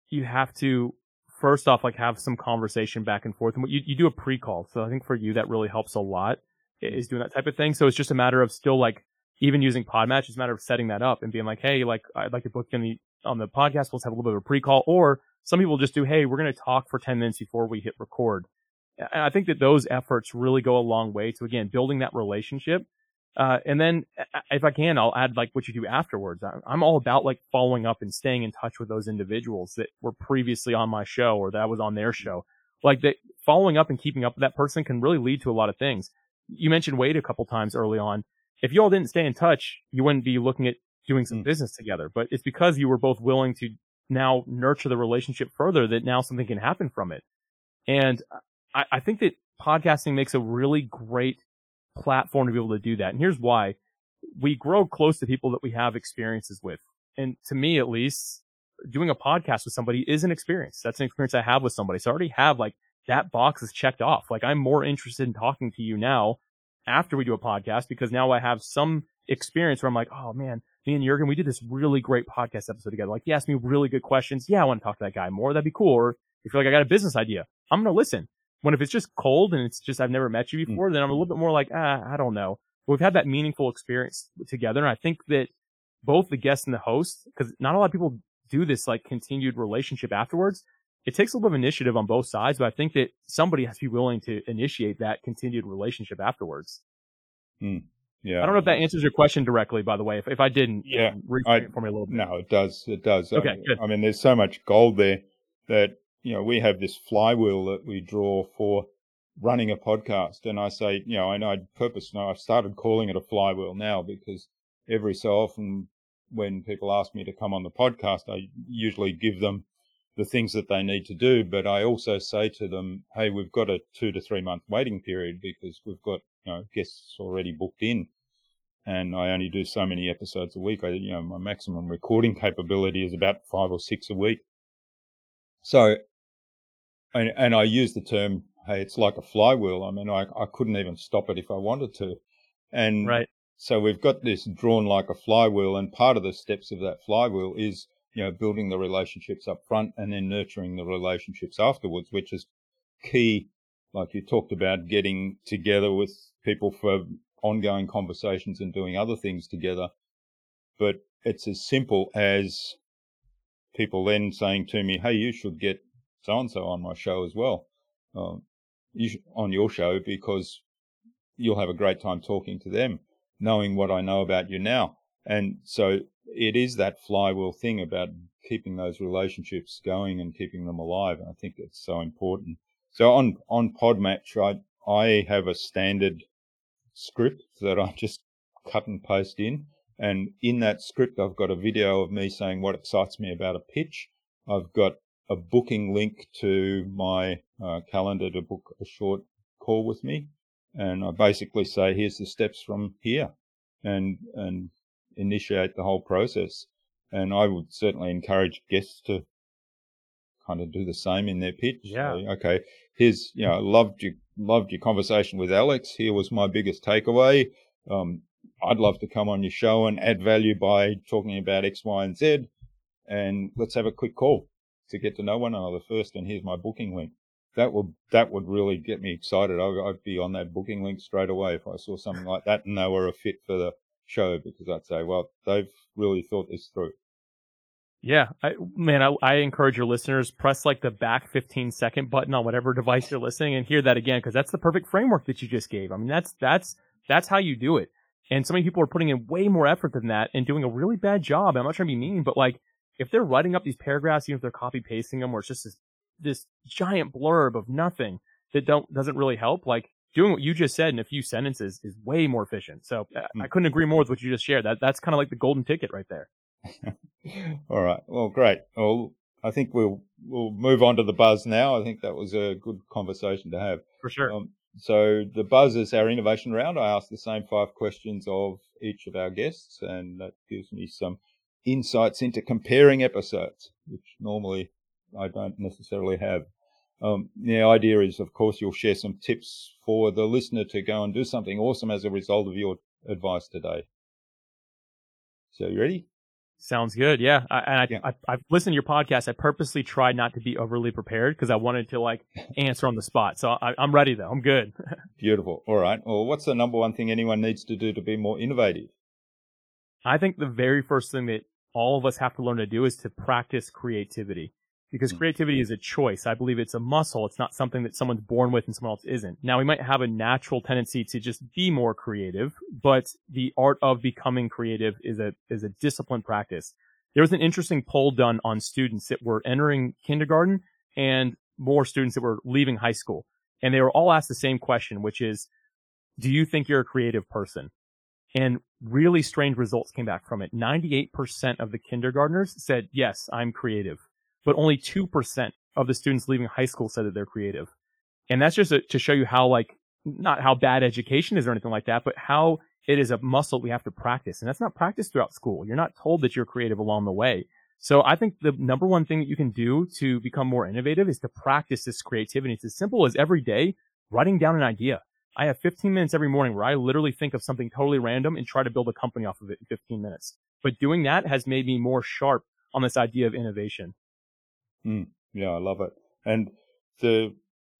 you have to first off like have some conversation back and forth and you, you do a pre-call. So I think for you that really helps a lot is doing that type of thing. So it's just a matter of still like even using Podmatch, it's a matter of setting that up and being like, hey, like I'd like to book in the on the podcast. Let's have a little bit of a pre-call. Or some people just do, hey, we're going to talk for 10 minutes before we hit record. And I think that those efforts really go a long way to again building that relationship. Uh, and then if I can, I'll add like what you do afterwards. I'm all about like following up and staying in touch with those individuals that were previously on my show or that I was on their show. Like that following up and keeping up with that person can really lead to a lot of things. You mentioned Wade a couple times early on. If you all didn't stay in touch, you wouldn't be looking at doing some mm. business together, but it's because you were both willing to now nurture the relationship further that now something can happen from it. And I, I think that podcasting makes a really great platform to be able to do that. And here's why we grow close to people that we have experiences with. And to me, at least doing a podcast with somebody is an experience. That's an experience I have with somebody. So I already have like that box is checked off. Like I'm more interested in talking to you now after we do a podcast because now I have some experience where I'm like, oh man, me and Jurgen, we did this really great podcast episode together. Like, he asked me really good questions. Yeah, I want to talk to that guy more. That'd be cool. Or if you're like, I got a business idea, I'm going to listen. When if it's just cold and it's just, I've never met you hmm. before, mm. then I'm a little bit more like, ah, I don't know. But we've had that meaningful experience together. And I think that both the guest and the host, because not a lot of people do this like continued relationship afterwards. It takes a little bit of initiative on both sides, but I think that somebody has to be willing to initiate that continued relationship afterwards. Mm. Yeah. I don't know if that answers your question directly, by the way. If, if I didn't, yeah, reframe it for me a little bit. No, it does. It does. Okay, I, good. I mean, there's so much gold there that, you know, we have this flywheel that we draw for running a podcast. And I say, you know, and I purpose, now I've started calling it a flywheel now because every so often when people ask me to come on the podcast, I usually give them the things that they need to do. But I also say to them, Hey, we've got a two to three month waiting period because we've got, you know, guests already booked in and I only do so many episodes a week. I, you know, my maximum recording capability is about five or six a week. So, and, and I use the term, hey, it's like a flywheel. I mean, I, I couldn't even stop it if I wanted to. And right. so we've got this drawn like a flywheel, and part of the steps of that flywheel is, you know, building the relationships up front and then nurturing the relationships afterwards, which is key. Like you talked about getting together with people for ongoing conversations and doing other things together. But it's as simple as people then saying to me, Hey, you should get so and so on my show as well, uh, you should, on your show because you'll have a great time talking to them, knowing what I know about you now. And so it is that flywheel thing about keeping those relationships going and keeping them alive. And I think it's so important. So on, on Podmatch, I, I have a standard script that I [laughs] just cut and paste in. And in that script, I've got a video of me saying what excites me about a pitch. I've got a booking link to my uh, calendar to book a short call with me. And I basically say, here's the steps from here and, and initiate the whole process. And I would certainly encourage guests to kind of do the same in their pitch. Yeah. So, okay. Here's, you know, loved you loved your conversation with Alex. Here was my biggest takeaway. Um, I'd love to come on your show and add value by talking about X, Y, and Z. And let's have a quick call to get to know one another first. And here's my booking link. That would that would really get me excited. I'd, I'd be on that booking link straight away if I saw something like that and they were a fit for the show because I'd say, well, they've really thought this through. Yeah, I, man, I, I, encourage your listeners press like the back 15 second button on whatever device you're listening and hear that again because that's the perfect framework that you just gave. I mean, that's that's that's how you do it. And so many people are putting in way more effort than that and doing a really bad job. I'm not trying to be mean, but like if they're writing up these paragraphs, even if they're copy pasting them, or it's just this this giant blurb of nothing that don't doesn't really help, like doing what you just said in a few sentences is way more efficient. So uh, mm. I couldn't agree more with what you just shared. That that's kind of like the golden ticket right there. [laughs] All right. Well, great. Well, I think we'll we'll move on to the buzz now. I think that was a good conversation to have. For sure. Um, so the buzz is our innovation round. I ask the same five questions of each of our guests, and that gives me some insights into comparing episodes, which normally I don't necessarily have. um, the idea is, of course, you'll share some tips for the listener to go and do something awesome as a result of your advice today. So, you ready? Sounds good. Yeah. I, and I, yeah. I, I've listened to your podcast. I purposely tried not to be overly prepared because I wanted to like [laughs] answer on the spot. So I, I'm ready though. I'm good. [laughs] Beautiful. All right. Well, what's the number one thing anyone needs to do to be more innovative? I think the very first thing that all of us have to learn to do is to practice creativity because hmm. creativity is a choice. I believe it's a muscle. It's not something that someone's born with and someone else isn't. Now we might have a natural tendency to just be more creative, but the art of becoming creative is a, is a disciplined practice. There was an interesting poll done on students that were entering kindergarten and more students that were leaving high school. And they were all asked the same question, which is, do you think you're a creative person? And really strange results came back from it. 98% of the kindergartners said, yes, I'm creative but only 2% of the students leaving high school said that they're creative. And that's just a, to show you how like, not how bad education is or anything like that, but how it is a muscle we have to practice. And that's not practiced throughout school. You're not told that you're creative along the way. So I think the number one thing that you can do to become more innovative is to practice this creativity. It's as simple as every day writing down an idea. I have 15 minutes every morning where I literally think of something totally random and try to build a company off of it in 15 minutes. But doing that has made me more sharp on this idea of innovation. Mm, yeah, I love it. And the,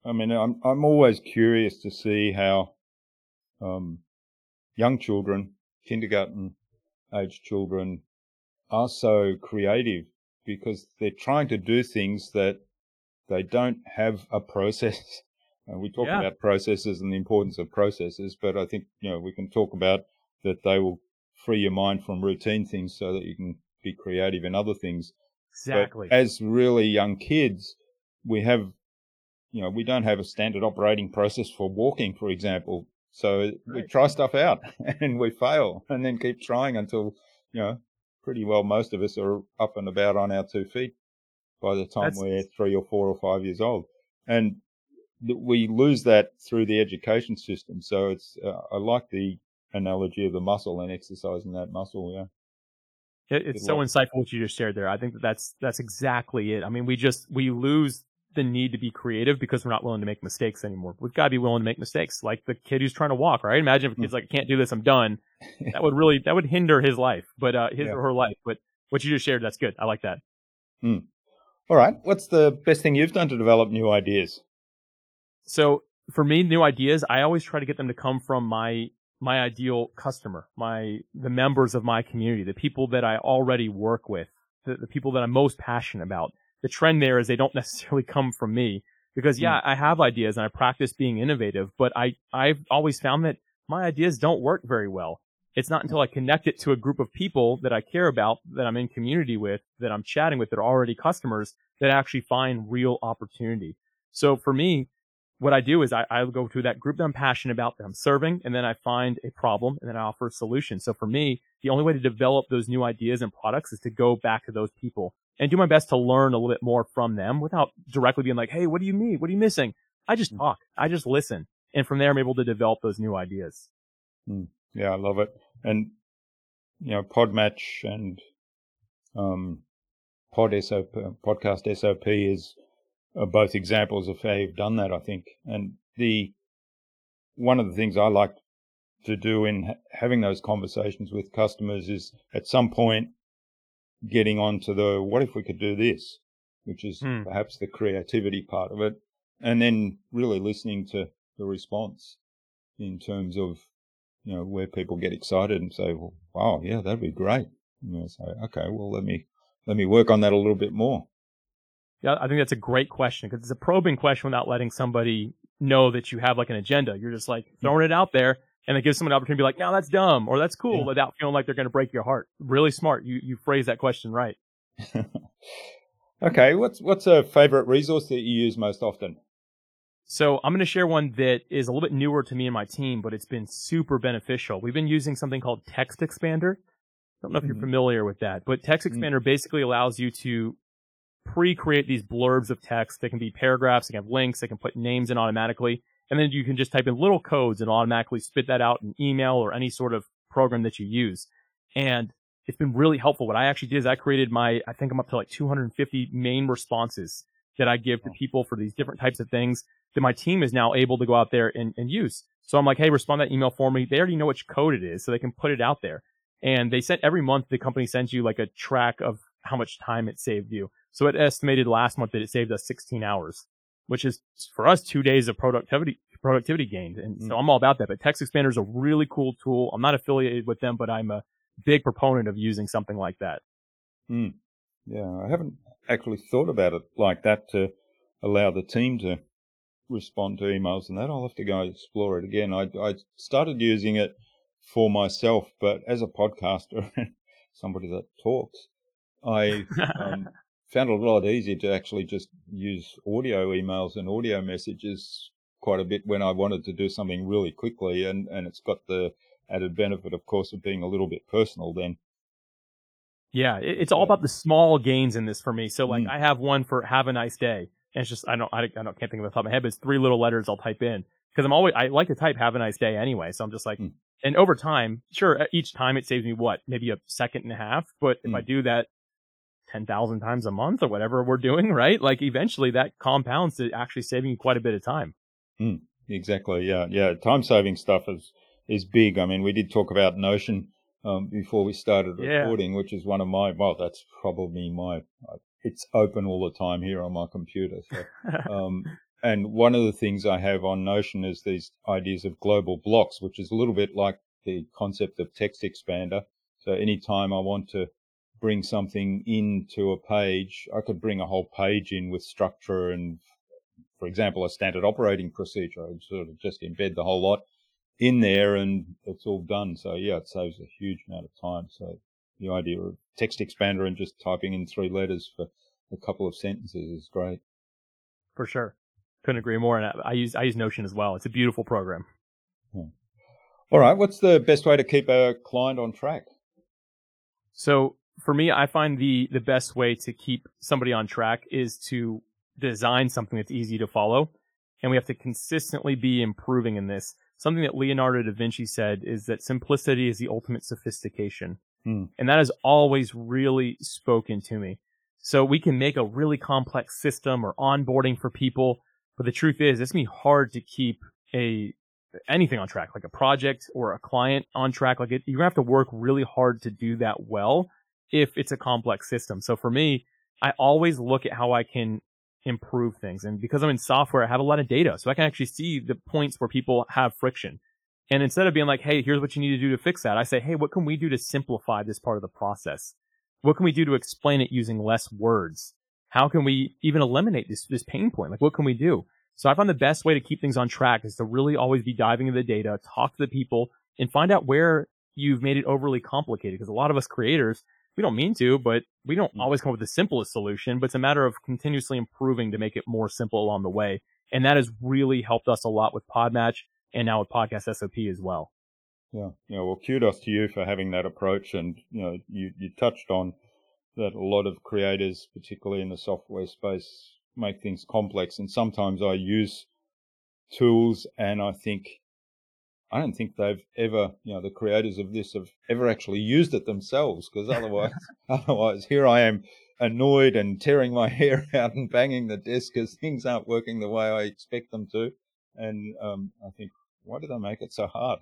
I mean, I'm I'm always curious to see how um, young children, kindergarten age children, are so creative because they're trying to do things that they don't have a process. [laughs] We talk yeah. about processes and the importance of processes, but I think you know we can talk about that they will free your mind from routine things so that you can be creative in other things. Exactly. But as really young kids, we have, you know, we don't have a standard operating process for walking, for example. So right. we try stuff out [laughs] and we fail and then keep trying until, you know, pretty well most of us are up and about on our two feet by the time That's... we're three or four or five years old. And we lose that through the education system. So it's, uh, I like the analogy of the muscle and exercising that muscle. Yeah. It, it's so insightful what you just shared there. I think that that's that's exactly it. I mean, we just we lose the need to be creative because we're not willing to make mistakes anymore. We've got to be willing to make mistakes, like the kid who's trying to walk. Right? Imagine if a kid's like, "I can't do this. I'm done." that would really that would hinder his life, but uh, his yeah. or her life. But what you just shared, that's good. I like that. Mm. All right. What's the best thing you've done to develop new ideas? So for me, new ideas, I always try to get them to come from my my ideal customer, my, the members of my community, the people that I already work with, the, the people that I'm most passionate about. The trend there is they don't [laughs] necessarily come from me because yeah, mm. I have ideas and I practice being innovative, but I, I've always found that my ideas don't work very well. It's not until I connect it to a group of people that I care about, that I'm in community with, that I'm chatting with, that are already customers, that I actually find real opportunity. So for me, what I do is I, I go to that group that I'm passionate about, that I'm serving, and then I find a problem and then I offer a solution. So for me, the only way to develop those new ideas and products is to go back to those people and do my best to learn a little bit more from them without directly being like, Hey, what do you need? What are you missing? I just hmm. talk. I just listen. And from there, I'm able to develop those new ideas. Mm. Yeah, I love it. And, you know, Podmatch and, um, Pod SOP, podcast SOP is, are both examples of how you've done that, I think. And the one of the things I like to do in ha- having those conversations with customers is at some point getting on to the what if we could do this, which is hmm. perhaps the creativity part of it, and then really listening to the response in terms of you know where people get excited and say, well, wow, yeah, that'd be great. And I say, okay, well, let me let me work on that a little bit more. Yeah, I think that's a great question because it's a probing question without letting somebody know that you have like an agenda. You're just like throwing it out there and it gives someone an opportunity to be like, no, that's dumb or that's cool yeah. without feeling like they're going to break your heart. Really smart. You, you phrase that question right. [laughs] okay. What's, what's a favorite resource that you use most often? So I'm going to share one that is a little bit newer to me and my team, but it's been super beneficial. We've been using something called Text Expander. I don't know if you're mm-hmm. familiar with that, but Text mm. Expander mm-hmm. basically allows you to pre-create these blurbs of text. They can be paragraphs, they can have links, they can put names in automatically. And then you can just type in little codes and automatically spit that out in email or any sort of program that you use. And it's been really helpful. What I actually did is I created my, I think I'm up to like 250 main responses that I give to people for these different types of things that my team is now able to go out there and, and use. So I'm like, hey, respond that email for me. They already know which code it is, so they can put it out there. And they sent every month the company sends you like a track of how much time it saved you. So it estimated last month that it saved us 16 hours, which is for us two days of productivity productivity gained. And mm. so I'm all about that. But Text Expander is a really cool tool. I'm not affiliated with them, but I'm a big proponent of using something like that. Mm. Yeah, I haven't actually thought about it like that to allow the team to respond to emails and that. I'll have to go explore it again. I, I started using it for myself, but as a podcaster [laughs] somebody that talks, I [laughs] um, found it a lot easier to actually just use audio emails and audio messages quite a bit when I wanted to do something really quickly. And, and it's got the added benefit, of course, of being a little bit personal then. Yeah, it's all about the small gains in this for me. So like mm. I have one for have a nice day. And it's just I don't I, I don't can't think of the top of my head, but it's three little letters I'll type in because I'm always I like to type have a nice day anyway. So I'm just like, mm. and over time, sure, each time it saves me what maybe a second and a half, but if mm. I do that ten thousand times a month or whatever we're doing, [laughs] right? Like eventually that compounds to actually saving you quite a bit of time. Mm, exactly. Yeah. Yeah. Time saving stuff is, is big. I mean, we did talk about Notion um, before we started recording, yeah. which is one of my, well, that's probably my, uh, it's open all the time here on my computer. So, [laughs] um, and one of the things I have on Notion is these ideas of global blocks, which is a little bit like the concept of text expander. So anytime I want to bring something into a page, I could bring a whole page in with structure and for example, a standard operating procedure. I sort of just embed the whole lot in there and it's all done. So yeah, it saves a huge amount of time. So the idea of text expander and just typing in three letters for a couple of sentences is great. For sure. Couldn't agree more. And I use, I use Notion as well. It's a beautiful program. Yeah. All right. What's the best way to keep a client on track? So for me, I find the, the best way to keep somebody on track is to design something that's easy to follow. And we have to consistently be improving in this. Something that Leonardo da Vinci said is that simplicity is the ultimate sophistication. Hmm. And that has always really spoken to me. So we can make a really complex system or onboarding for people. But the truth is, it's gonna be hard to keep a anything on track, like a project or a client on track. Like it, you're gonna have to work really hard to do that well if it's a complex system. So for me, I always look at how I can improve things. And because I'm in software, I have a lot of data. So I can actually see the points where people have friction. And instead of being like, hey, here's what you need to do to fix that, I say, hey, what can we do to simplify this part of the process? What can we do to explain it using less words? How can we even eliminate this, this pain point? Like, what can we do? So I find the best way to keep things on track is to really always be diving into the data, talk to the people, and find out where you've made it overly complicated. Because a lot of us creators, we don't mean to, but we don't mm. always come up with the simplest solution, but it's a matter of continuously improving to make it more simple along the way. And that has really helped us a lot with Podmatch and now with Podcast SOP as well. Yeah. Yeah. Well, kudos to you for having that approach. And, you know, you, you touched on that a lot of creators, particularly in the software space, make things complex. And sometimes I use tools and I think I don't think they've ever, you know, the creators of this have ever actually used it themselves because otherwise, [laughs] [laughs] otherwise here I am annoyed and tearing my [laughs] hair out and banging the desk because things aren't working the way I expect them to. And um, I think, why do they make it so hard?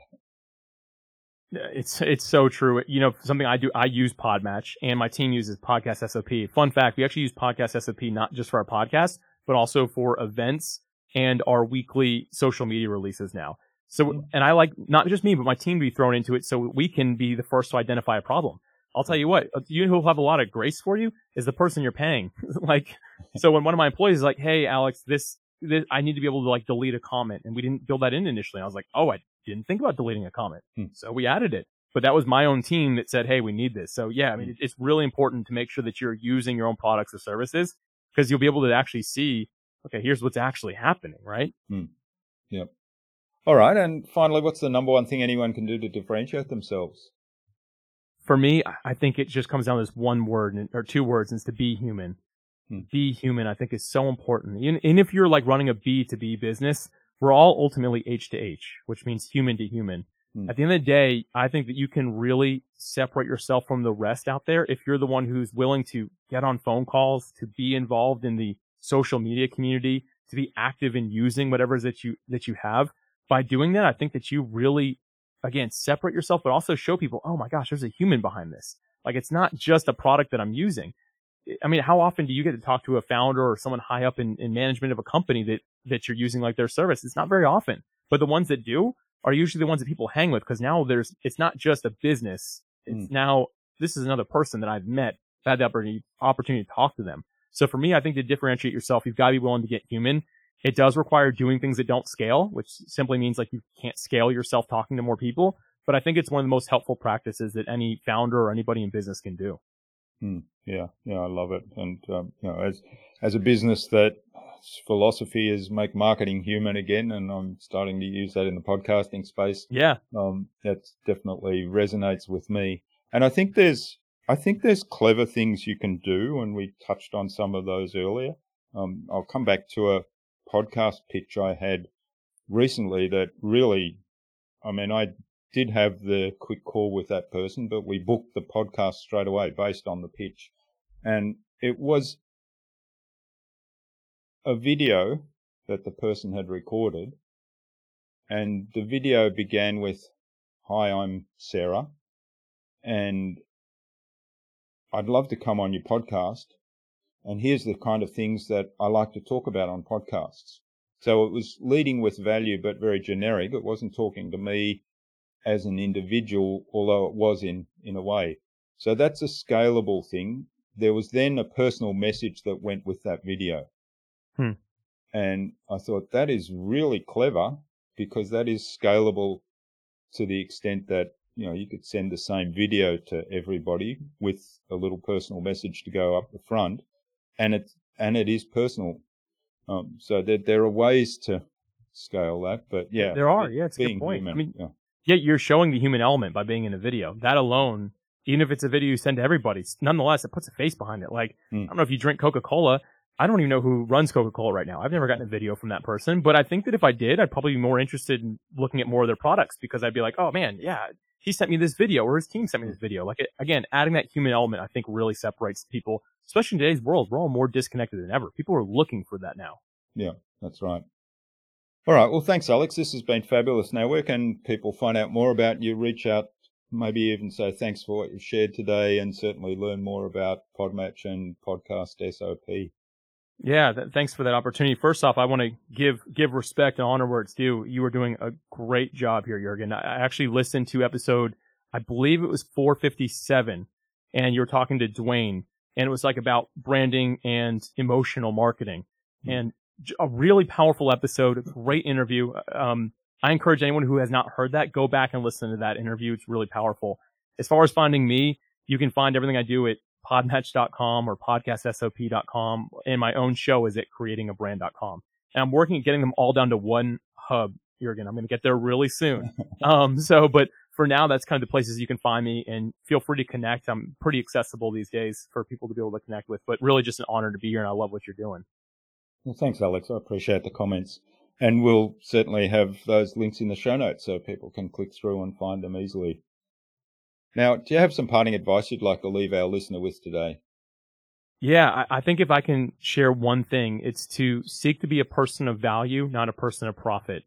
It's it's so true. You know, something I do, I use Podmatch, and my team uses Podcast SOP. Fun fact: we actually use Podcast SOP not just for our podcast, but also for events and our weekly social media releases now. So, and I like not just me, but my team to be thrown into it so we can be the first to identify a problem. I'll tell you what, uh, you who'll have a lot of grace for you is the person you're paying. [laughs] like, so when one of my employees is like, Hey, Alex, this, this, I need to be able to like delete a comment. And we didn't build that in initially. I was like, Oh, I didn't think about deleting a comment. Hmm. So we added it. But that was my own team that said, Hey, we need this. So yeah, I mean, hmm. it's really important to make sure that you're using your own products or services because you'll be able to actually see, okay, here's what's actually happening, right? Hmm. Yep. All right. And finally, what's the number one thing anyone can do to differentiate themselves? For me, I think it just comes down to this one word or two words, and it's to be human. Hmm. Be human, I think, is so important. And if you're like running a B to B business, we're all ultimately H to H, which means human to human. Hmm. At the end of the day, I think that you can really separate yourself from the rest out there if you're the one who's willing to get on phone calls, to be involved in the social media community, to be active in using whatever is that you that you have. By doing that, I think that you really again separate yourself, but also show people, oh my gosh, there's a human behind this. Like it's not just a product that I'm using. I mean, how often do you get to talk to a founder or someone high up in, in management of a company that, that you're using like their service? It's not very often, but the ones that do are usually the ones that people hang with because now there's, it's not just a business. It's mm. now, this is another person that I've met, had the opportunity, opportunity to talk to them. So for me, I think to differentiate yourself, you've got to be willing to get human. It does require doing things that don't scale, which simply means like you can't scale yourself talking to more people. But I think it's one of the most helpful practices that any founder or anybody in business can do. Mm, yeah, yeah, I love it. And um, you know, as as a business that philosophy is make marketing human again, and I'm starting to use that in the podcasting space. Yeah, um, that definitely resonates with me. And I think there's I think there's clever things you can do, and we touched on some of those earlier. Um, I'll come back to a podcast pitch I had recently that really, I mean, I did have the quick call with that person, but we booked the podcast straight away based on the pitch. And it was a video that the person had recorded. And the video began with, Hi, I'm Sarah. And I'd love to come on your podcast. And here's the kind of things that I like to talk about on podcasts. So it was leading with value, but very generic. It wasn't talking to me as an individual, although it was in, in a way. So that's a scalable thing. There was then a personal message that went with that video. Hmm. And I thought that is really clever because that is scalable to the extent that, you know, you could send the same video to everybody with a little personal message to go up the front and it, and it is personal. Um, so there, there are ways to scale that, but yeah. There are. Yeah. It's a good point. Human, I mean, yeah yet you're showing the human element by being in a video. That alone, even if it's a video you send to everybody, nonetheless, it puts a face behind it. Like, mm. I don't know if you drink Coca-Cola. I don't even know who runs Coca-Cola right now. I've never gotten a video from that person, but I think that if I did, I'd probably be more interested in looking at more of their products because I'd be like, oh man, yeah, he sent me this video or his team sent me this video. Like, it, again, adding that human element, I think really separates people, especially in today's world. We're all more disconnected than ever. People are looking for that now. Yeah, that's right. All right. Well, thanks, Alex. This has been fabulous. Now, where can people find out more about you? Reach out, maybe even say thanks for what you've shared today, and certainly learn more about Podmatch and Podcast SOP. Yeah, th- thanks for that opportunity. First off, I want to give give respect and honor where it's due. You were doing a great job here, Jurgen. I actually listened to episode, I believe it was 457, and you were talking to Dwayne, and it was like about branding and emotional marketing. Mm-hmm. And a really powerful episode, a great interview. Um, I encourage anyone who has not heard that, go back and listen to that interview. It's really powerful. As far as finding me, you can find everything I do at podmatch.com or podcastsop.com. And my own show is at creatingabrand.com. And I'm working at getting them all down to one hub. Jurgen, I'm going to get there really soon. [laughs] um, so, but for now, that's kind of the places you can find me and feel free to connect. I'm pretty accessible these days for people to be able to connect with, but really just an honor to be here and I love what you're doing. Well, thanks, Alex. I appreciate the comments. And we'll certainly have those links in the show notes so people can click through and find them easily. Now, do you have some parting advice you'd like to leave our listener with today? Yeah, I think if I can share one thing, it's to seek to be a person of value, not a person of profit.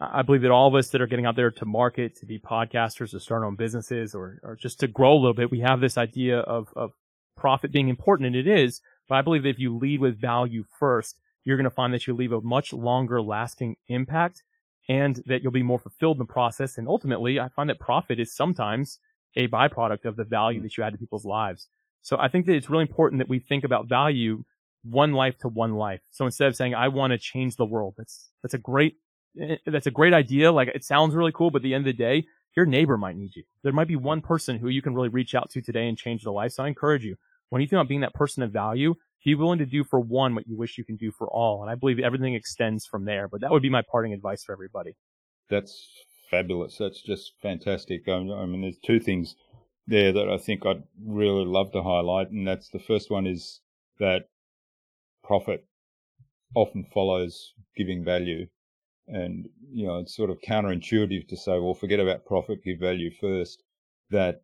I believe that all of us that are getting out there to market, to be podcasters, to start our own businesses, or, or just to grow a little bit, we have this idea of, of profit being important, and it is, but I believe that if you lead with value first, you're going to find that you leave a much longer lasting impact and that you'll be more fulfilled in the process. And ultimately, I find that profit is sometimes a byproduct of the value that you add to people's lives. So I think that it's really important that we think about value one life to one life. So instead of saying, I want to change the world, that's, that's a great, Eh, that's a great idea. Like it sounds really cool, but at the end of the day, your neighbor might need you. There might be one person who you can really reach out to today and change the life. So I encourage you, when you think about being that person of value, be willing to do for one what you wish you can do for all. And I believe everything extends from there. But that would be my parting advice for everybody. That's fabulous. That's just fantastic. I mean, there's two things there that I think I'd really love to highlight. And that's the first one is that profit often follows giving value. And, you know, it's sort of counterintuitive to say, well, forget about profit, give value first. That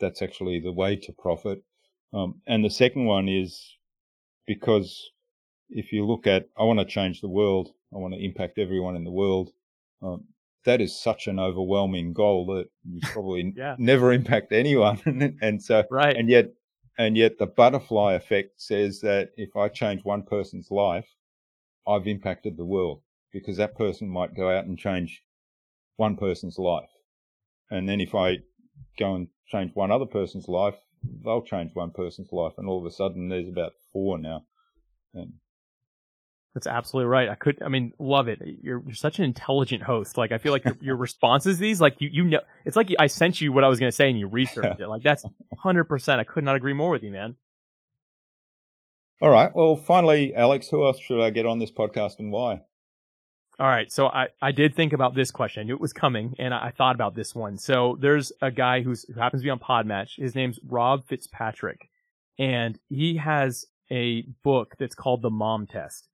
that's actually the way to profit. Um, and the second one is because if you look at, I want to change the world, I want to impact everyone in the world. Um, that is such an overwhelming goal that you [laughs] probably yeah. never impact anyone. [laughs] and so, right. and yet, and yet the butterfly effect says that if I change one person's life, I've impacted the world because that person might go out and change one person's life. And then if I go and change one other person's life, they'll change one person's life. And all of a sudden there's about four now. And that's absolutely right. I could, I mean, love it. You're, you're such an intelligent host. Like, I feel like your, your [laughs] responses these, like you, you know, it's like I sent you what I was going to say and you researched it. Like, that's [laughs] 100%. I could not agree more with you, man. All right. Well, finally, Alex, who else should I get on this podcast and why? All right. So I, I did think about this question. I knew it was coming and I, I thought about this one. So there's a guy who's, who happens to be on Podmatch. His name's Rob Fitzpatrick and he has a book that's called The Mom Test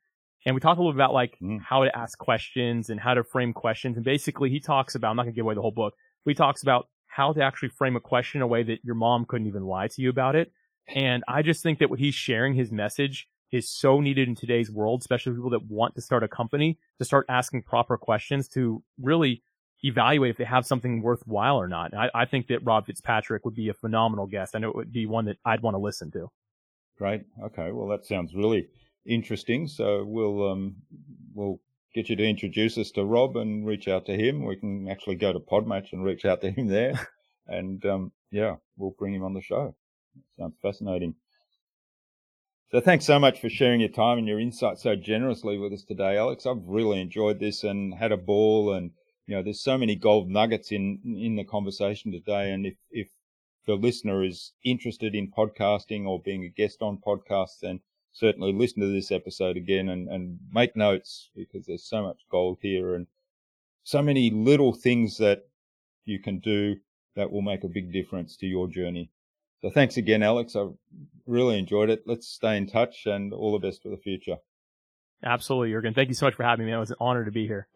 and we talk a little bit about like mm. how to ask questions and how to frame questions. And basically he talks about, I'm not going to give away the whole book, but he talks about how to actually frame a question in a way that your mom couldn't even lie to you about it. And I just think that what he's sharing his message is so needed in today's world, especially people that want to start a company to start asking proper questions to really evaluate if they have something worthwhile or not. I, I, think that Rob Fitzpatrick would be a phenomenal guest. I know it would be one that I'd want to listen to. Great. Okay. Well, that sounds really interesting. So we'll um, we'll get you to introduce us to Rob and reach out to him. We can actually go to Podmatch and reach out to him there, [laughs] and um, yeah, we'll bring him on the show. Sounds fascinating. So thanks so much for sharing your time and your insight so generously with us today, Alex. I've really enjoyed this and had a ball and you know, there's so many gold nuggets in in the conversation today. And if if the listener is interested in podcasting or being a guest on podcasts, then certainly listen to this episode again and, and make notes because there's so much gold here and so many little things that you can do that will make a big difference to your journey. So thanks again, Alex. I really enjoyed it. Let's stay in touch and all the best for the future. Absolutely, Jurgen. Thank you so much for having me. It was an honor to be here.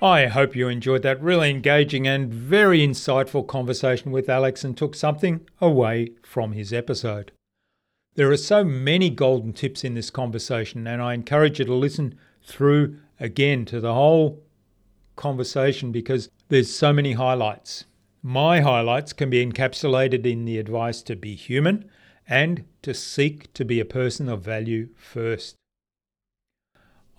I hope you enjoyed that really engaging and very insightful conversation with Alex and took something away from his episode. There are so many golden tips in this conversation, and I encourage you to listen through again to the whole conversation because there's so many highlights. My highlights can be encapsulated in the advice to be human and to seek to be a person of value first.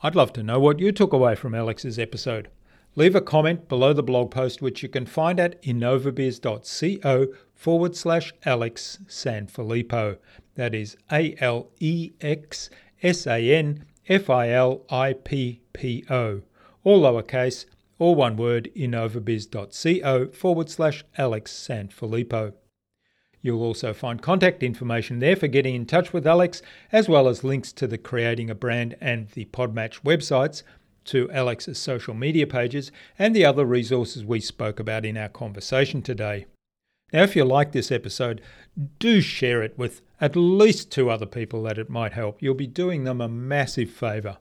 I'd love to know what you took away from Alex's episode. Leave a comment below the blog post, which you can find at innovabiz.co forward slash Alex Sanfilippo. That is A L E X S A N F I L I P P O. All lowercase, all one word, innovabiz.co forward slash Alex Sanfilippo. You'll also find contact information there for getting in touch with Alex, as well as links to the Creating a Brand and the Podmatch websites to Alex's social media pages and the other resources we spoke about in our conversation today. Now, if you like this episode, do share it with at least two other people that it might help. You'll be doing them a massive favour.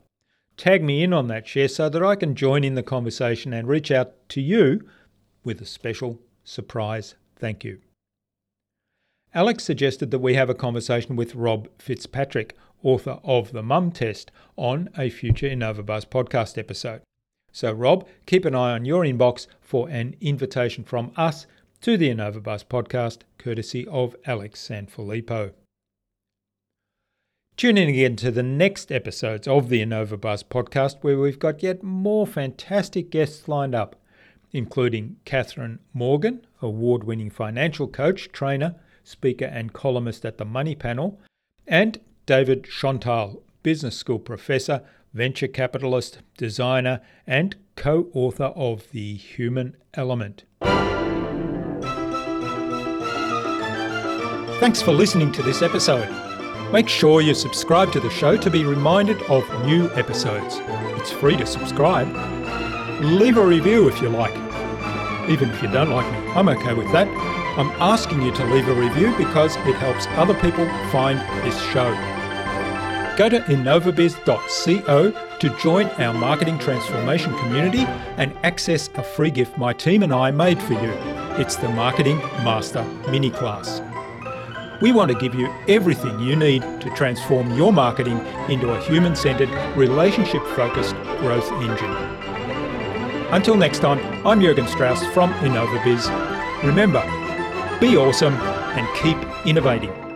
Tag me in on that share so that I can join in the conversation and reach out to you with a special surprise thank you. Alex suggested that we have a conversation with Rob Fitzpatrick author of The Mum Test, on a future InnovaBuzz podcast episode. So, Rob, keep an eye on your inbox for an invitation from us to the InnovaBuzz podcast, courtesy of Alex Sanfilippo. Tune in again to the next episodes of the InnovaBuzz podcast, where we've got yet more fantastic guests lined up, including Catherine Morgan, award winning financial coach, trainer, speaker, and columnist at the Money Panel, and David Schonthal, business school professor, venture capitalist, designer, and co author of The Human Element. Thanks for listening to this episode. Make sure you subscribe to the show to be reminded of new episodes. It's free to subscribe. Leave a review if you like. Even if you don't like me, I'm okay with that. I'm asking you to leave a review because it helps other people find this show. Go to innovabiz.co to join our marketing transformation community and access a free gift my team and I made for you. It's the Marketing Master Mini Class. We want to give you everything you need to transform your marketing into a human centered, relationship focused growth engine. Until next time, I'm Jurgen Strauss from InnovaBiz. Remember, be awesome and keep innovating.